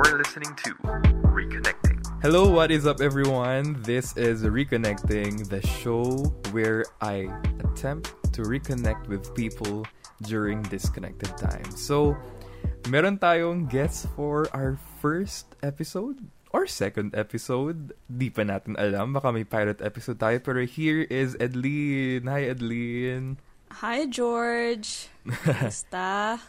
You're listening to Reconnecting. Hello, what is up, everyone? This is Reconnecting, the show where I attempt to reconnect with people during disconnected time. So, meron tayong guests for our first episode or second episode. Di pa natin alam. Baka may pilot episode tayo. Pero here is Edlyn. Hi, Edlyn. Hi, George. Kamusta?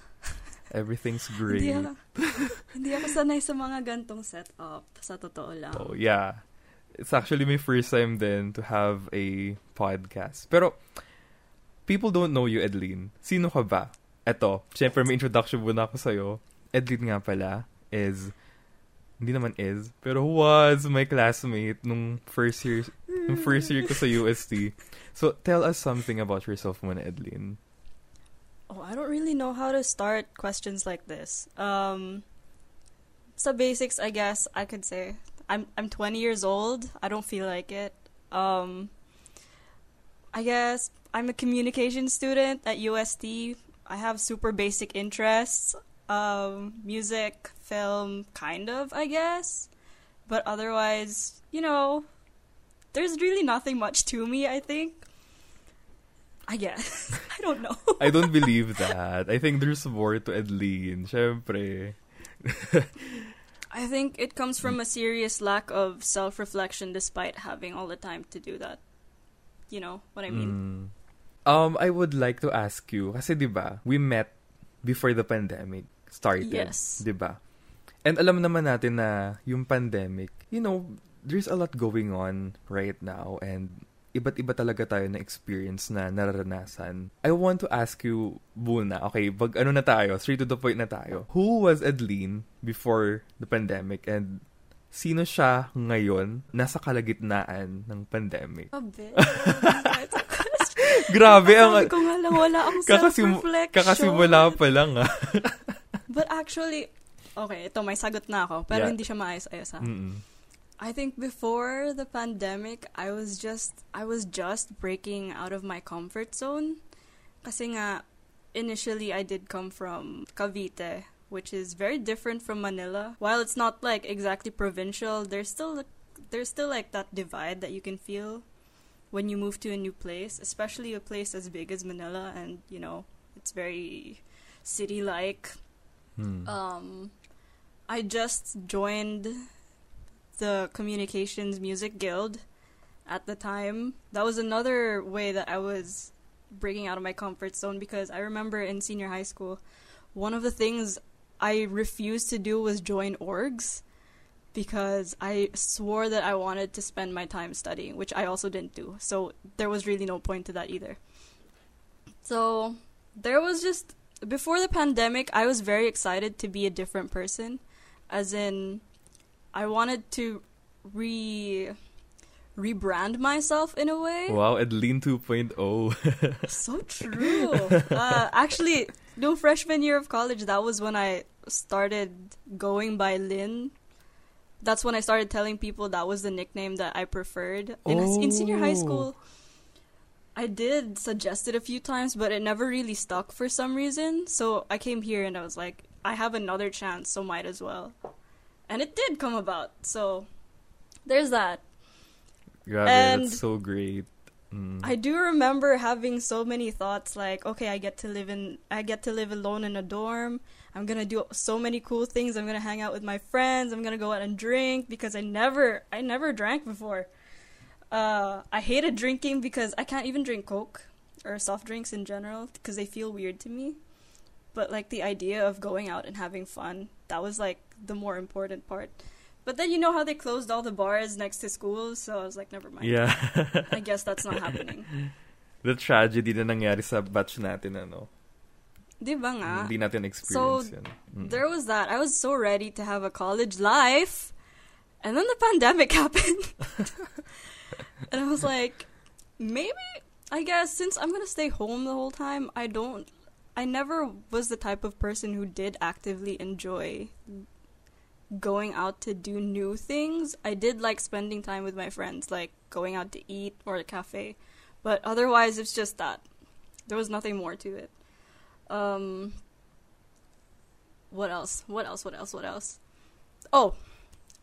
Everything's hindi, great. ako, hindi ako sanay sa mga gantong setup. Sa totoo lang. Oh, yeah. It's actually my first time then to have a podcast. Pero, people don't know you, Edlene. Sino ka ba? Eto, syempre may introduction muna ako sa'yo. Edlene nga pala is, hindi naman is, pero was my classmate nung first year, nung first year ko sa UST. So, tell us something about yourself muna, Edlene. Oh, I don't really know how to start questions like this. Um, sa basics, I guess I could say I'm I'm 20 years old. I don't feel like it. Um, I guess I'm a communication student at UST. I have super basic interests. Um, music, film, kind of, I guess. But otherwise, you know, there's really nothing much to me, I think. I guess. I don't know. I don't believe that. I think there's more to Edlyn. Syempre. I think it comes from a serious lack of self reflection despite having all the time to do that. You know what I mean? Mm. Um, I would like to ask you, kasi di ba, we met before the pandemic started. Yes. Di ba? And alam naman natin na yung pandemic, you know, there's a lot going on right now and iba't iba talaga tayo na experience na nararanasan. I want to ask you muna, okay, pag ano na tayo, straight to the point na tayo. Who was Edlene before the pandemic and sino siya ngayon nasa kalagitnaan ng pandemic? A bit. That's a question. Grabe ang ko nga lang, wala akong kakasim self-reflection. kakasimula pa lang ah. But actually, okay, ito may sagot na ako, pero Yeah. hindi siya maayos-ayos ha. Mm-mm. I think before the pandemic, I was just I was just breaking out of my comfort zone. Kasi nga initially I did come from Cavite, which is very different from Manila. While it's not like exactly provincial, there's still there's still like that divide that you can feel when you move to a new place, especially a place as big as Manila and, you know, it's very city-like. Hmm. Um, I just joined the Communications Music Guild at the time. That was another way that I was breaking out of my comfort zone because I remember in senior high school, one of the things I refused to do was join orgs because I swore that I wanted to spend my time studying, which I also didn't do. So there was really no point to that either. So there was just before the pandemic, I was very excited to be a different person, as in I wanted to re rebrand myself in a way. Wow, Edlyn 2.0. So true. uh, actually, no freshman year of college, that was when I started going by Lynn. That's when I started telling people that was the nickname that I preferred. In, in senior high Oh. school, I did suggest it a few times, but it never really stuck for some reason. So I came here and I was like, I have another chance, so might as well. And it did come about. So there's that. Grabe, And- that's so great. Mm. I do remember having so many thoughts like, okay, I get to live in I get to live alone in a dorm. I'm going to do so many cool things. I'm going to hang out with my friends. I'm going to go out and drink because I never I never drank before. Uh I hated drinking because I can't even drink Coke or soft drinks in general because they feel weird to me. But like the idea of going out and having fun, that was like the more important part. But then you know how they closed all the bars next to schools, so I was like, never mind. Yeah. I guess that's not happening. The tragedy na nangyari sa batch natin, ano. Di ba nga? Hindi natin experience So. Mm. There was that. I was so ready to have a college life. And then the pandemic happened. and I was like, maybe, I guess, since I'm going to stay home the whole time, I don't, I never was the type of person who did actively enjoy going out to do new things. I did like spending time with my friends, like going out to eat or a cafe. But otherwise, it's just that. There was nothing more to it. Um, what else? What else? What else? What else? Oh,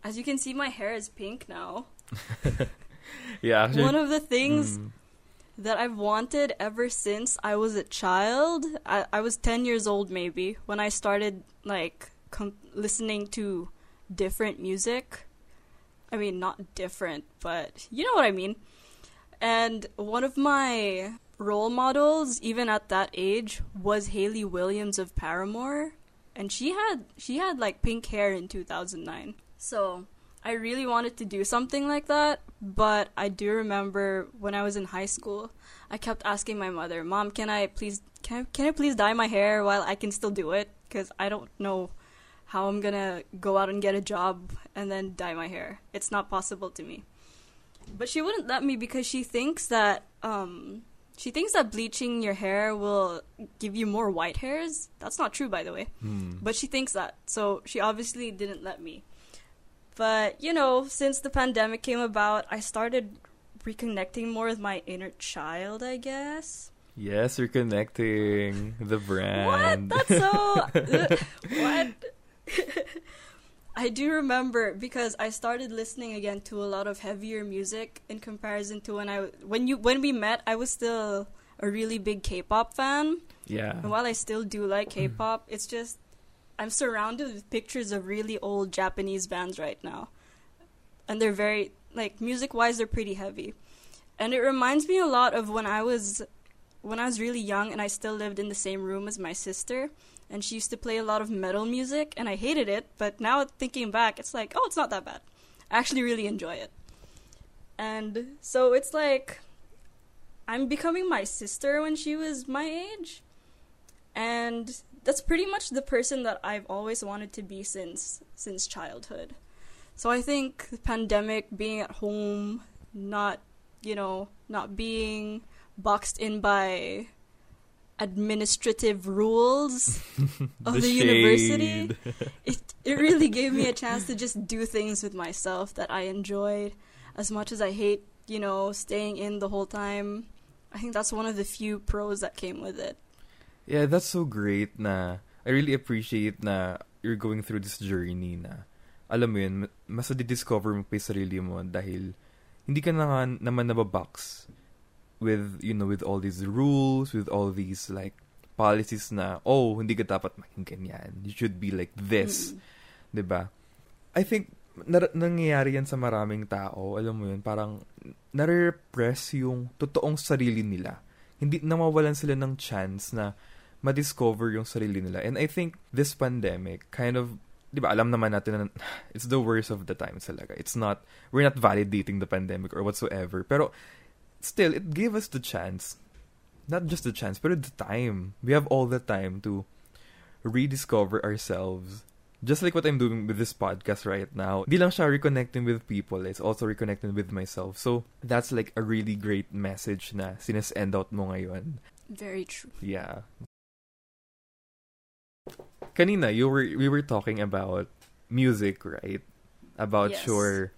as you can see, my hair is pink now. Yeah, actually, One of the things mm, that I've wanted ever since I was a child. I, I was 10 years old, maybe, when I started, like, com- listening to different music. I mean, not different, but you know what I mean. And one of my role models, even at that age, was Hayley Williams of Paramore. And she had she had like pink hair in 2009. So I really wanted to do something like that, but I do remember when I was in high school, I kept asking my mother, "Mom, can I please can I, can I please dye my hair while I can still do it? Because I don't know how I'm gonna go out and get a job and then dye my hair. It's not possible to me." But she wouldn't let me because she thinks that um she thinks that bleaching your hair will give you more white hairs. That's not true, by the way. mm. But she thinks that. So she obviously didn't let me. But, you know, since the pandemic came about, I started reconnecting more with my inner child, I guess. yes, you're the brand. What? That's so. what? I do remember because I started listening again to a lot of heavier music in comparison to when I when you when we met. I was still a really big K-pop fan, yeah. and while I still do like K-pop, it's just I'm surrounded with pictures of really old Japanese bands right now, and they're very like music-wise, they're pretty heavy, and it reminds me a lot of when I was when I was really young and I still lived in the same room as my sister. And she used to play a lot of metal music, and I hated it. But now thinking back, it's like, oh, it's not that bad. I actually really enjoy it. And so it's like I'm becoming my sister when she was my age. And that's pretty much the person that I've always wanted to be since since childhood. So I think the pandemic being at home, not, you know, not being boxed in by administrative rules of the, university it it really gave me a chance to just do things with myself that I enjoyed as much as I hate, you know, staying in the whole time. I think that's one of the few pros that came with it. Yeah, that's so great na I really appreciate na you're going through this journey na alam mo yun, ma- mas discover mo pa yung sarili mo dahil hindi ka na nga naman nababox with, you know, with all these rules, with all these, like, policies na, oh, hindi ka dapat maging ganyan. You should be like this. Mm. 'di ba? I think nar- nangyayari yan sa maraming tao, alam mo yun, parang nare-repress yung totoong sarili nila. Hindi namawalan sila ng chance na ma-discover yung sarili nila. And I think this pandemic kind of 'di ba, alam naman natin na it's the worst of the times talaga. It's not we're not validating the pandemic or whatsoever. Pero still it gave us the chance not just the chance, but the time. We have all the time to rediscover ourselves just like what I'm doing with this podcast right now, di lang siya reconnecting with people, it's also reconnecting with myself. So, that's like a really great message na sinesend out mo ngayon. Very true. Yeah. Kanina, you were, we were talking about music, right? About Yes. your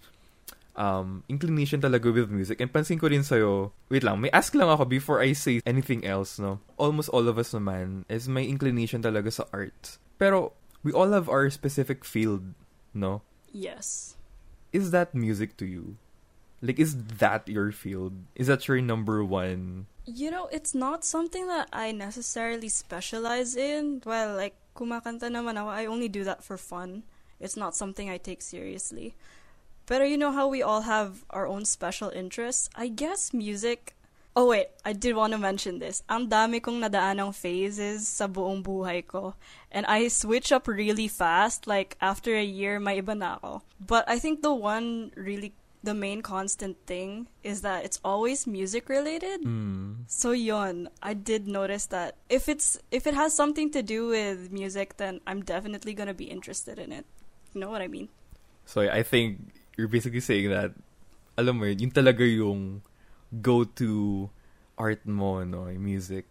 um, inclination talaga with music. And pansin ko rin sa'yo, wait lang, may ask lang ako before I say anything else, no? Almost all of us naman is may inclination talaga sa art. Pero, we all have our specific field, no? Yes. Is that music to you? Like, is that your field? Is that your number one? You know, it's not something that I necessarily specialize in. Well, like, kumakanta naman ako, I only do that for fun. It's not something I take seriously. But you know how we all have our own special interests? I guess music... Oh wait, I did want to mention this. Ang dami kong nadaanang phases sa buong buhay ko. And I switch up really fast. Like, after a year, may iba na ako. But I think the one really... The main constant thing is that it's always music related. Hmm. So yon, I did notice that if it's if it has something to do with music, then I'm definitely gonna be interested in it. You know what I mean? So, I think you're basically saying that, alam mo yun, yun talaga yung go-to art mo, no? Yung music.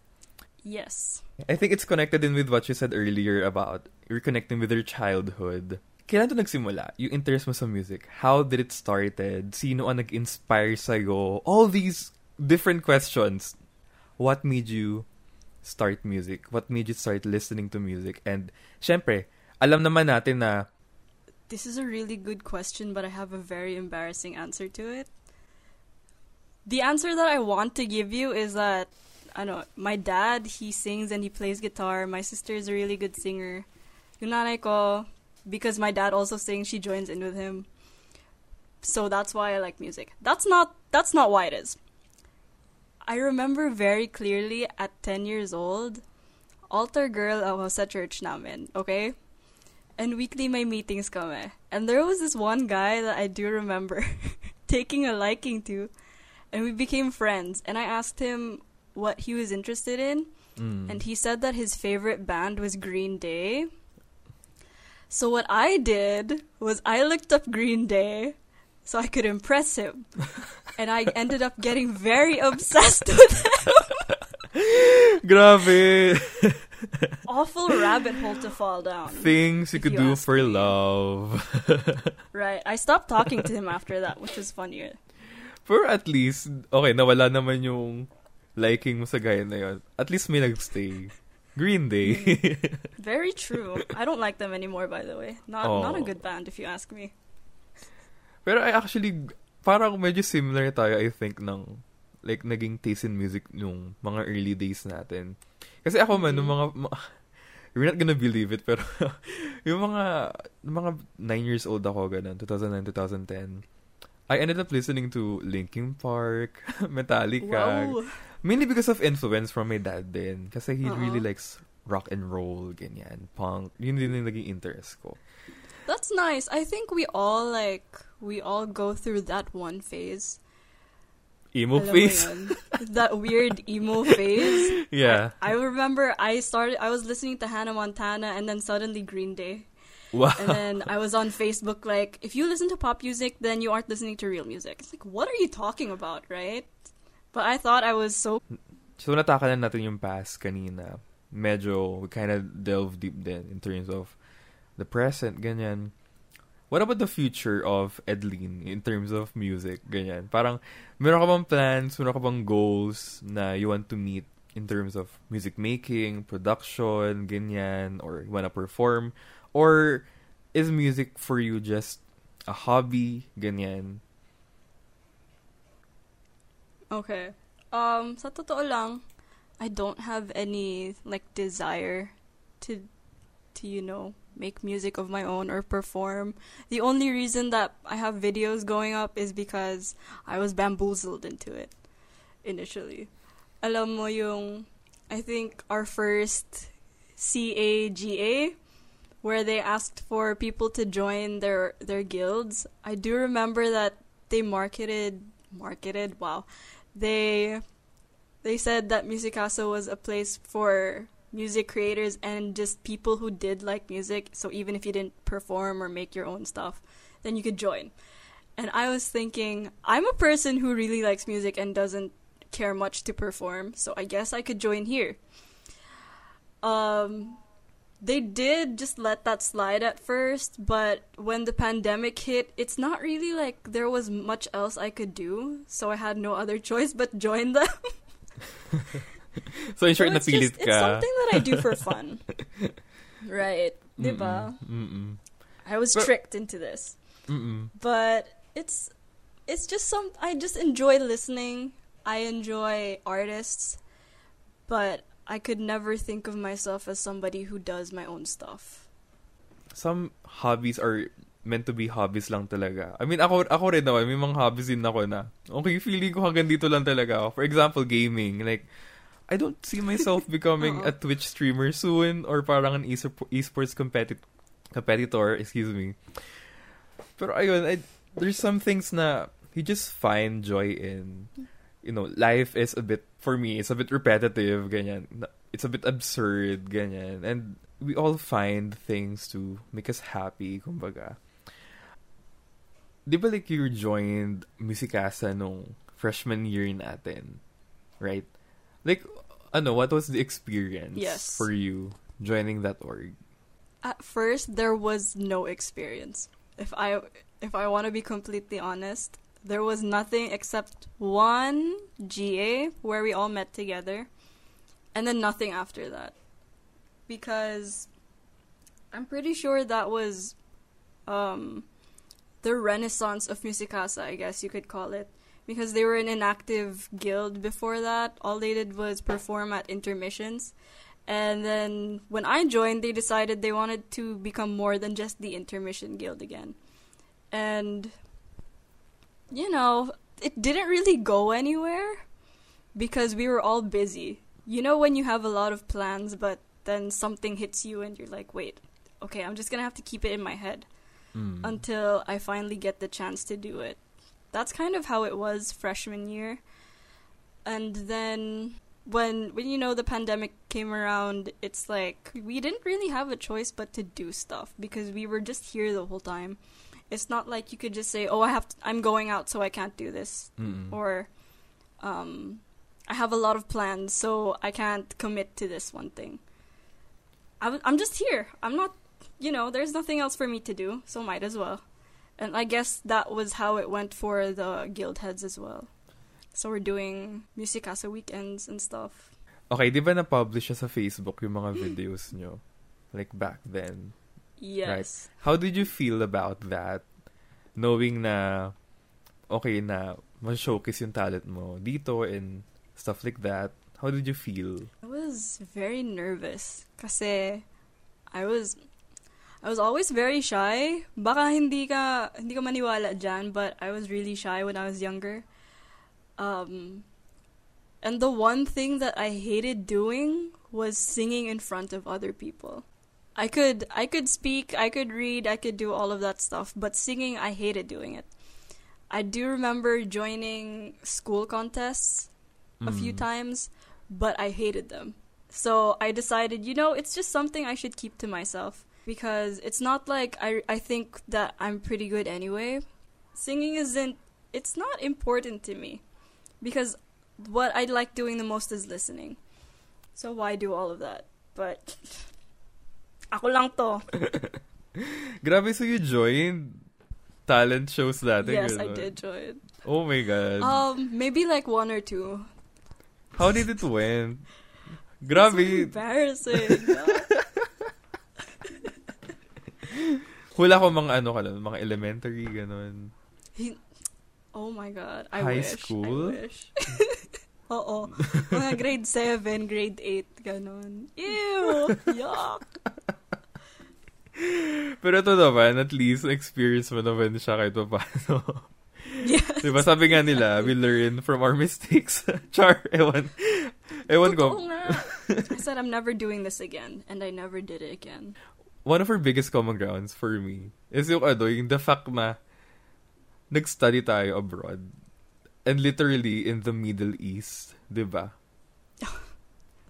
Yes. I think it's connected in with what you said earlier about you're connecting with your childhood. Kailan to nagsimula? Yung interest mo sa music? How did it started? Sino ang nag-inspire sa'yo? All these different questions. What made you start music? What made you start listening to music? And, syempre, alam naman natin na this is a really good question, but I have a very embarrassing answer to it. The answer that I want to give you is that I know my dad he sings and he plays guitar. My sister is a really good singer. Yung nanay ko, because my dad also sings, she joins in with him. So that's why I like music. That's not that's not why it is. I remember very clearly at 10 years old, altar girl ako sa church namin, okay? And weekly may meetings kami. And there was this one guy that I do remember taking a liking to. And we became friends. And I asked him what he was interested in. Mm. And he said that his favorite band was Green Day. So what I did was I looked up Green Day so I could impress him. and I ended up getting very obsessed with them. Grabe! Awful rabbit hole to fall down. Things you could you do for me. love. Right. I stopped talking to him after that, which was funnier. Pero at least, okay, nawala naman yung liking mo sa guy na yun. At least may nagstay. Green Day. Mm. Very true. I don't like them anymore, by the way. Not oh. not a Oh. good band, if you ask me. Pero I actually, parang medyo similar tayo, I think, ng like, naging taste in music nung mga early days natin. Kasi ako man, nung mga, ma- you're not gonna believe it, pero yung mga, nung mga 9 years old ako, ganun, 2009, 2010, I ended up listening to Linkin Park, Metallica, Wow. Mainly because of influence from my dad din. Kasi he Uh-uh. really likes rock and roll, ganyan, punk. Yun din yung naging interest ko. That's nice. I think we all like we all go through that one phase. Emo Alam face? that weird emo phase. yeah. I remember I started I was listening to Hannah Montana and then suddenly Green Day. Wow. And then I was on Facebook like if you listen to pop music then you aren't listening to real music. It's like what are you talking about, right? But I thought I was so So, natakalan natin yung past kanina. Medyo, we kind of delve deep din in terms of the present, ganyan. What about the future of Edlyn in terms of music, ganyan? Parang, meron ka bang plans, meron ka bang goals na you want to meet in terms of music making, production, ganyan, or you wanna perform? Or is music for you just a hobby, ganyan? Okay. Um, sa totoo lang, I don't have any like desire to to you know make music of my own or perform. The only reason that I have videos going up is because I was bamboozled into it initially. Alam mo yung I think our first CAGA where they asked for people to join their their guilds. I do remember that they marketed marketed wow they they said that Musicasa was a place for music creators and just people who did like music. So even if you didn't perform or make your own stuff, then you could join. And I was thinking, I'm a person who really likes music and doesn't care much to perform, so I guess I could join here. Um, they did just let that slide at first, but when the pandemic hit, it's not really like there was much else I could do, so I had no other choice but join them. So, in short, So it's napilit just- ka. It's something that I do for fun. right. Diba? Mm-mm. I was But- tricked into this. Mm-mm. But it's it's just some I just enjoy listening. I enjoy artists, but I could never think of myself as somebody who does my own stuff. some hobbies are meant to be hobbies lang talaga. I mean, ako, ako rin naman, may mga hobbies din ako na, okay, feeling ko hanggang dito lang talaga ako. For example, gaming. Like, I don't see myself becoming a Twitch streamer soon or parang an esports competi- competitor, excuse me. Pero ayun, I, there's some things na you just find joy in. You know, life is a bit, for me, it's a bit repetitive, ganyan. It's a bit absurd, ganyan. And we all find things to make us happy, kumbaga. Di ba like you joined Musicasa nung freshman year natin? Right? Like, ano, what was the experience Yes. for you joining that org? At first, there was no experience. If I if I want to be completely honest, there was nothing except one GA where we all met together, and then nothing after that. Because I'm pretty sure that was um, the renaissance of Musicasa, I guess you could call it. Because they were an inactive guild before that. All they did was perform at intermissions. And then when I joined, they decided they wanted to become more than just the intermission guild again. And, you know, it didn't really go anywhere because we were all busy. You know, when you have a lot of plans, but then something hits you and you're like, wait, okay, I'm just gonna have to keep it in my head Mm. until I finally get the chance to do it. That's kind of how it was freshman year. And then when when you know the pandemic came around, it's like we didn't really have a choice but to do stuff because we were just here the whole time. It's not like you could just say, "Oh, I have to, I'm going out so I can't do this." Mm-mm. Or um I have a lot of plans so I can't commit to this one thing. I w- I'm just here. I'm not you know, there's nothing else for me to do, so might as well. And I guess that was how it went for the guild heads as well. So we're doing Musicasa weekends and stuff. Okay, di ba na-publish siya sa Facebook yung mga videos nyo? Like back then. Yes. How did you feel about that? Knowing na, okay na, ma-showcase yung talent mo dito and stuff like that. How did you feel? I was very nervous kasi I was I was always very shy. Baka hindi ka hindi ka maniwala dyan, but I was really shy when I was younger. Um and the one thing that I hated doing was singing in front of other people. I could I could speak, I could read, I could do all of that stuff, but singing I hated doing it. I do remember joining school contests a few Mm. times, but I hated them. So I decided, you know, it's just something I should keep to myself because it's not like I I think that I'm pretty good anyway. Singing isn't it's not important to me because what I like doing the most is listening. So why do all of that? But ako lang to. Grabe, so you joined talent shows that. yes, I did join. Oh my God. Um, maybe like one or two. How did it went? It's Grabe. embarrassing. Hula ko mga ano ka mga elementary, ganun. Oh my god, I High wish. school? I wish. Oo. Mga grade 7, grade 8, ganun. Ew! Yuck! Pero ito naman, at least, experience mo naman siya kahit pa paano. Yes. diba, sabi nga nila, we learn from our mistakes. Char, ewan. Ewan ko. Totoo nga. I said I'm never doing this again, and I never did it again. One of her biggest common grounds for me is yung ano, yung the fact na nag-study tayo abroad. And literally in the Middle East, diba?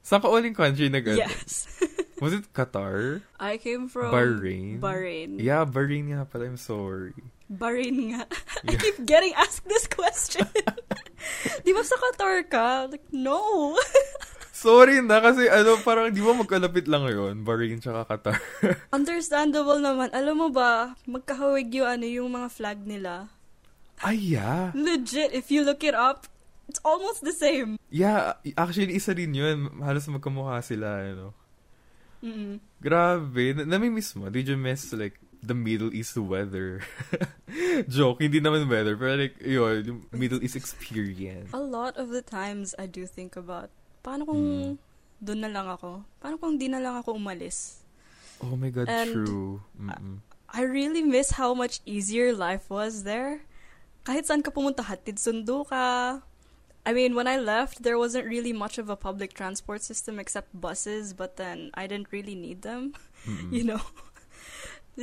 Saan ka uling country nag Yes. Was it Qatar? I came from Bahrain? Bahrain. Yeah, Bahrain nga pala. I'm sorry. Bahrain nga. I keep getting asked this question. Di ba sa Qatar ka? Like, no. Sorry na kasi ano, parang di ba magkalapit lang yun? Bahrain tsaka Qatar. Understandable naman. Alam mo ba, magkahawig yung ano, yung mga flag nila. Ay, yeah. Legit, if you look it up, it's almost the same. Yeah, actually, isa rin yun. Halos magkamukha sila, ano. Mm-mm. Grabe. Na- Nami-miss mo? Did you miss, like, the Middle East weather? Joke, hindi naman weather, pero like, yun, Middle East experience. A lot of the times I do think about, paano kung Mm. doon na lang ako? Paano kung di na lang ako umalis? Oh my God, And- true. Mm-mm. I really miss how much easier life was there. Kahit saan ka pumunta, hatid sundo ka. I mean, when I left, there wasn't really much of a public transport system except buses, but then I didn't really need them. Mm-mm. you know.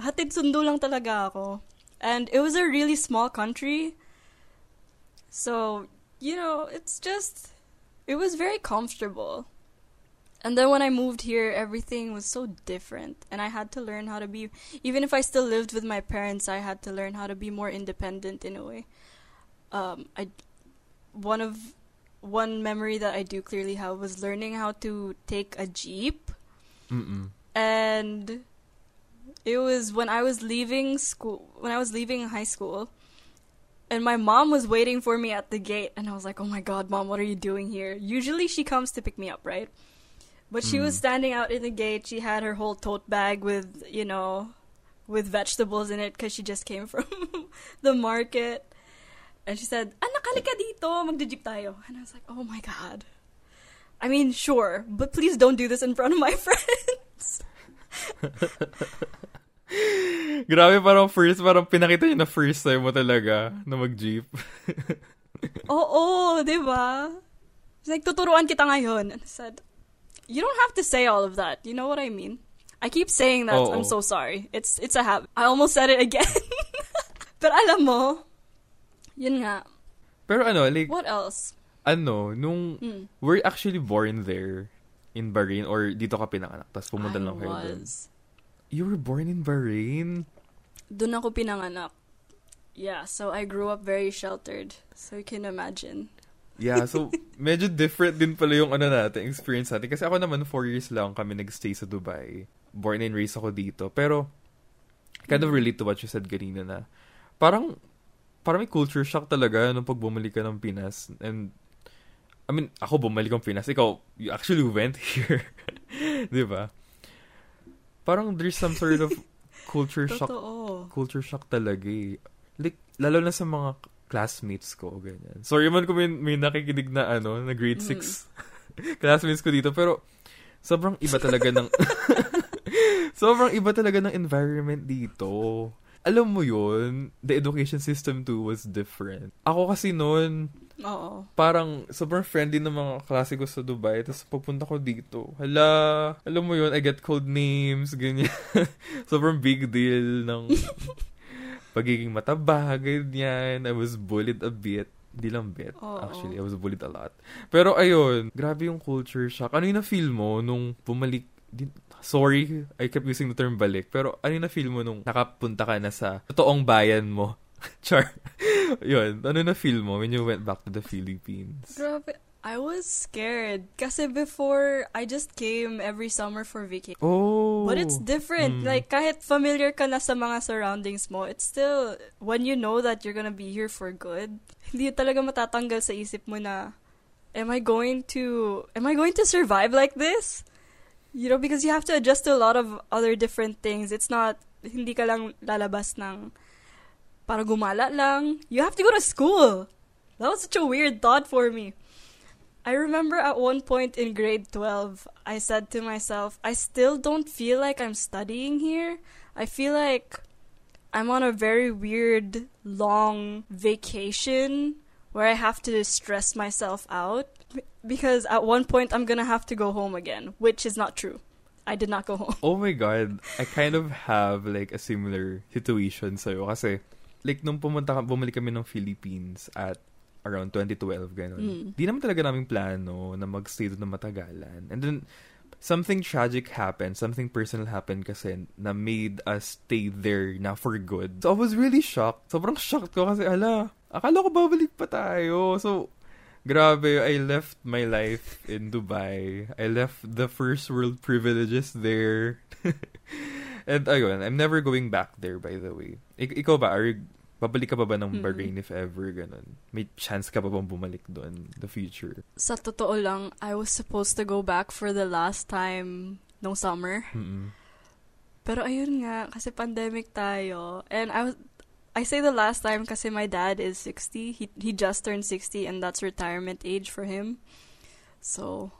Hatid sundo lang talaga ako. And it was a really small country. So, you know, it's just it was very comfortable. And then when I moved here, everything was so different and I had to learn how to be even if I still lived with my parents, I had to learn how to be more independent in a way. Um I one of one memory that I do clearly have was learning how to take a jeep Mm-mm. and it was when I was leaving school when I was leaving high school and my mom was waiting for me at the gate and I was like, "Oh my god, mom, what are you doing here?" Usually she comes to pick me up, right? But she was Mm. standing out in the gate. She had her whole tote bag with, you know, with vegetables in it because she just came from the market. And she said, Anak, halika dito, magja-jeep tayo. And I was like, oh my god. I mean, sure, but please don't do this in front of my friends. Grabe, parang first, parang pinakita niyo na first time mo talaga na mag-jeep. Oo, di ba? She's like, tuturuan kita ngayon. And I said, you don't have to say all of that. You know what I mean? I keep saying that. Oo. I'm so sorry. It's it's a habit. I almost said it again. But alam mo, yun nga. Pero ano, like, What else? ano, nung, Hmm. we're actually born there in Bahrain or dito ka pinanganak, tapos pumunta I lang kayo doon. You were born in Bahrain? Doon ako pinanganak. Yeah, so I grew up very sheltered. So you can imagine. Yeah, so medyo different din pala yung ano natin, experience natin. Kasi ako naman, four years lang kami nagstay sa Dubai. Born and raised ako dito. Pero, I kind of relate to what you said kanina na, parang, parang may culture shock talaga nung pag bumalik ka ng Pinas. And, I mean, ako bumalik ng Pinas. Ikaw, you actually went here. Di ba? Parang there's some sort of culture shock Totoo. culture shock talaga eh. Like, lalo na sa mga classmates ko, ganyan. Sorry man kung may, may nakikinig na ano, na grade 6 classmates ko dito, pero sobrang iba talaga ng sobrang iba talaga ng environment dito. Alam mo yun, the education system too was different. Ako kasi noon, Oo. parang sobrang friendly ng mga klase ko sa Dubai. Tapos pagpunta ko dito, hala, alam mo yun, I get code names, ganyan. sobrang big deal ng pagiging mataba, ganyan. I was bullied a bit. Di lang bit, Oo. actually. I was bullied a lot. Pero ayun, grabe yung culture shock. Ano yung na-feel mo nung bumalik din, sorry, I kept using the term balik. Pero ano yung na-feel mo nung nakapunta ka na sa totoong bayan mo? Char. Yun. Ano na-feel mo when you went back to the Philippines? Grabe. I was scared. Kasi before, I just came every summer for vacation. Oh. But it's different. Mm. Like, kahit familiar ka na sa mga surroundings mo, it's still, when you know that you're gonna be here for good, hindi talaga matatanggal sa isip mo na, am I going to, am I going to survive like this? You know, because you have to adjust to a lot of other different things. It's not, hindi ka lang lalabas ng, para gumala lang. You have to go to school. That was such a weird thought for me. I remember at one point in grade 12, I said to myself, I still don't feel like I'm studying here. I feel like I'm on a very weird, long vacation where I have to stress myself out. Because at one point, I'm gonna have to go home again, which is not true. I did not go home. Oh my God. I kind of have like a similar situation sa'yo. Kasi, like, nung pumunta, bumalik kami ng Philippines at around 2012, ganun. Mm. Di naman talaga namin plano na mag-stay doon na matagalan. And then, something tragic happened, something personal happened kasi na made us stay there na for good. So, I was really shocked. Sobrang shocked ko kasi, ala, akala ko babalik pa tayo. So, grabe, I left my life in Dubai. I left the first world privileges there. And ayun, I'm never going back there, by the way. Ik- ikaw ba, are you- babalik ka ba ba ng. Bahrain if ever, ganun? May chance ka ba bang bumalik doon the future? Sa totoo lang, I was supposed to go back for the last time nung summer. Mm-mm. Pero ayun nga, kasi pandemic tayo. And I was, I say the last time kasi my dad is 60. He, he just turned 60 and that's retirement age for him. So,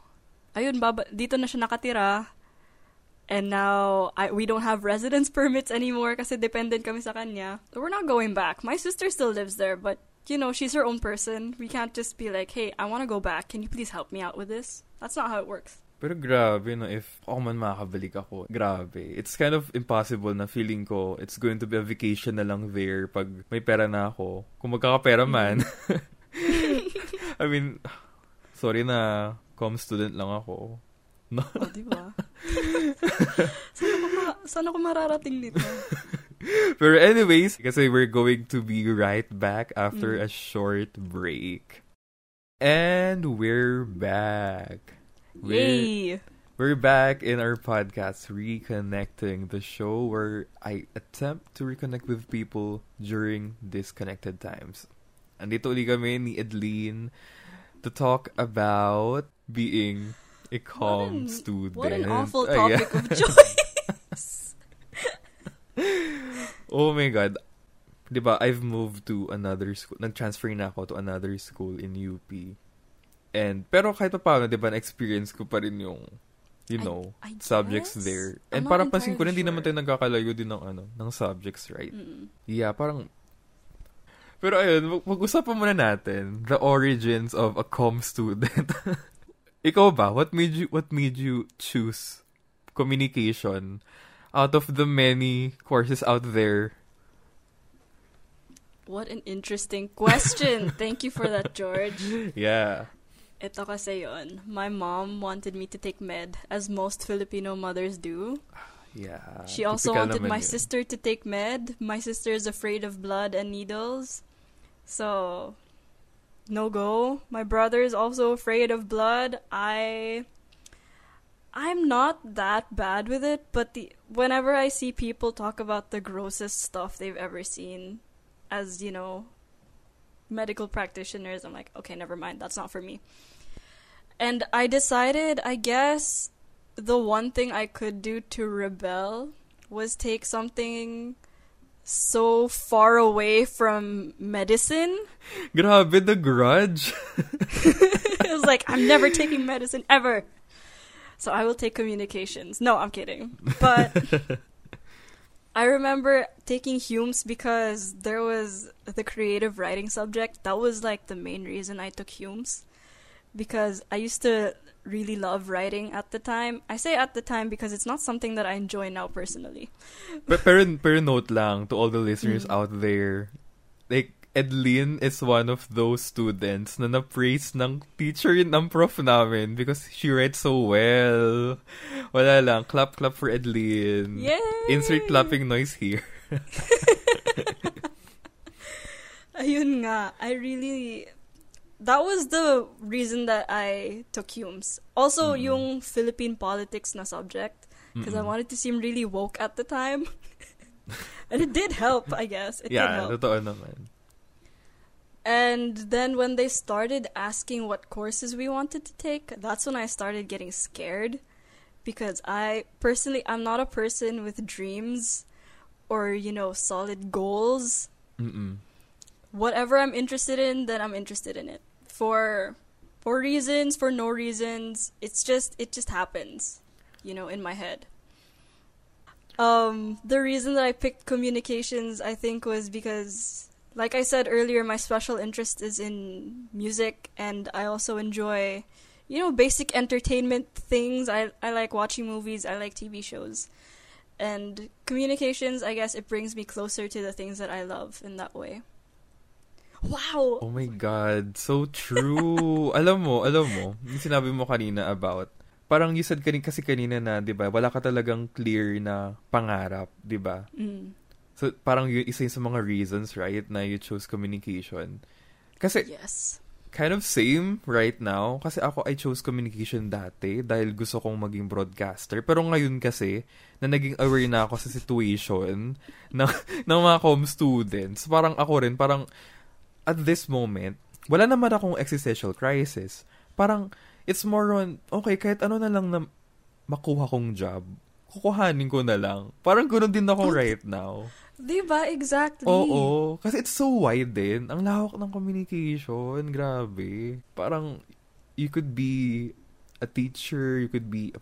ayun, baba, dito na siya nakatira. And now, I, we don't have residence permits anymore kasi dependent kami sa kanya. So we're not going back. My sister still lives there, but, you know, she's her own person. We can't just be like, hey, I want to go back. Can you please help me out with this? That's not how it works. Pero grabe, no, if ako man makakabalik ako, grabe. It's kind of impossible na feeling ko it's going to be a vacation na lang there pag may pera na ako. Kung magkakapera mm-hmm. man. I mean, sorry na com student lang ako. No? O, di ba? sana, ko ma- sana ko mararating nito. Pero anyways, kasi we're going to be right back after Mm. a short break. And we're back. We're, Yay! we're back in our podcast, Reconnecting, the show where I attempt to reconnect with people during disconnected times. Andito uli kami ni Edlyn to talk about being an- student. What an awful Ayan. topic of choice. Oh my God. Di ba, I've moved to another school. Nag-transfer na ako to another school in UP. And, pero kahit pa paano, di ba, na-experience ko pa rin yung, you I- know, I subjects guess. there. I'm And parang pansin ko na, hindi naman sure. tayo nagkakalayo din ng, ano, ng subjects, right? Mm. Yeah, parang... Pero ayun, mag- mag-usapan muna natin the origins of a com student. Ikaw ba? What made you what made you choose communication out of the many courses out there? What an interesting question. Thank you for that, George. Yeah. Ito kasi yun. My mom wanted me to take med, as most Filipino mothers do. Yeah. She also wanted my yun. sister to take med. My sister is afraid of blood and needles. So, no go. My brother is also afraid of blood. I I'm not that bad with it, but the whenever I see people talk about the grossest stuff they've ever seen as, you know, medical practitioners, I'm like, okay, never mind. That's not for me. And I decided, I guess, the one thing I could do to rebel was take something so far away from medicine. Grabe, the grudge. it was like, I'm never taking medicine ever. So I will take communications. No, I'm kidding. But I remember taking HUMSS because there was the creative writing subject. That was like the main reason I took HUMSS. Because I used to really love writing at the time. I say at the time because it's not something that I enjoy now personally. pero, pero, pero note lang to all the listeners Mm. out there, like, Edlyn is one of those students na na-praise ng teacher ng prof namin because she writes so well. Wala lang. Clap, clap for Edlyn. Yay! Insert clapping noise here. Ayun nga, I really that was the reason that I took HUMSS. Also, Mm-mm. yung Philippine politics na subject because I wanted to seem really woke at the time. and it did help, I guess. It did yeah, help. totoo naman. And then when they started asking what courses we wanted to take, that's when I started getting scared because I personally I'm not a person with dreams or, you know, solid goals. Mm-mm. Whatever I'm interested in, then I'm interested in it. For for reasons, for no reasons, it's just it just happens, you know, in my head. Um, the reason that I picked communications, I think, was because, like I said earlier, my special interest is in music, and I also enjoy, you know, basic entertainment things. I I like watching movies. I like TV shows, and communications. I guess it brings me closer to the things that I love in that way. Wow. Oh my God, so true. alam mo, alam mo, yung sinabi mo kanina about, parang you said kanin, kasi kanina na, di ba, wala ka talagang clear na pangarap, di ba? Mm. So, parang yun, isa yun sa mga reasons, right, na you chose communication. Kasi, Yes. kind of same right now. Kasi ako, I chose communication dati dahil gusto kong maging broadcaster. Pero ngayon kasi, na naging aware na ako sa situation ng, ng mga com students, parang ako rin, parang, at this moment, wala naman akong existential crisis. Parang, it's more on, okay, kahit ano na lang na makuha kong job, kukuhanin ko na lang. Parang ganoon din ako right now. Diba? Exactly. Oo. Kasi it's so wide din. Ang lawak ng communication. Grabe. Parang, you could be a teacher, you could be a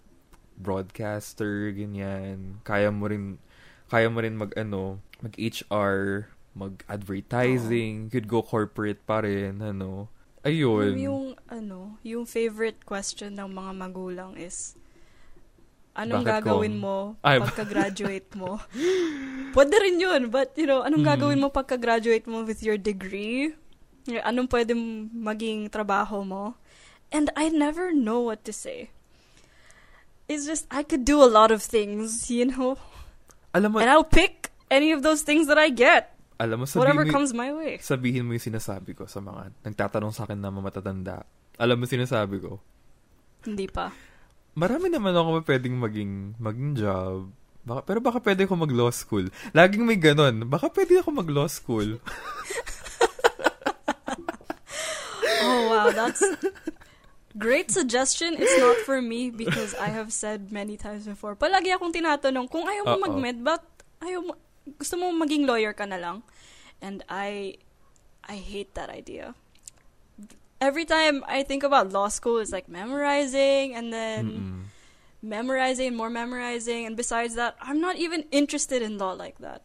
broadcaster, ganyan. Kaya mo rin, kaya mo rin mag, ano, mag-HR, mag-advertising, you could go corporate pa rin, ano. Ayun. Yung, ano, yung favorite question ng mga magulang is, anong Bakit gagawin kung- mo Ay, pagka-graduate mo? Pwede rin yun, but, you know, anong Mm. gagawin mo pagka-graduate mo with your degree? Anong pwede maging trabaho mo? And I never know what to say. It's just, I could do a lot of things, you know? alam mo, And I'll pick any of those things that I get. Alam mo, sabihin Whatever mo, comes my way. sabihin mo yung sinasabi ko sa mga nagtatanong sa akin na matatanda. Alam mo sinasabi ko? Hindi pa. marami naman ako pwedeng maging, maging job. Baka, pero baka pwede ako mag-law school. Laging may ganon. Baka pwede ako mag-law school. Oh wow, that's great suggestion. It's not for me because I have said many times before. Palagi akong tinatanong kung ayaw mo mag-med, ba't ayaw mo, gusto mo maging lawyer ka na lang. And I, I hate that idea. Every time I think about law school, it's like memorizing and then Mm-mm. memorizing, more memorizing. And besides that, I'm not even interested in law like that.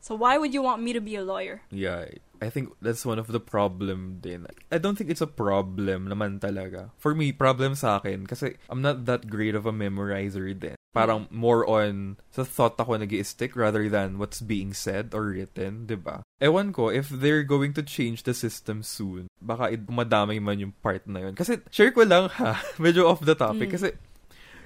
So why would you want me to be a lawyer? Yeah, I think that's one of the problem din. I don't think it's a problem naman talaga. For me, problem sa akin kasi I'm not that great of a memorizer din. Parang more on sa thought ako nag stick rather than what's being said or written, 'di ba? Ewan ko if they're going to change the system soon. Baka madamay man yung part na yun. Kasi share ko lang ha, medyo off the topic Mm. kasi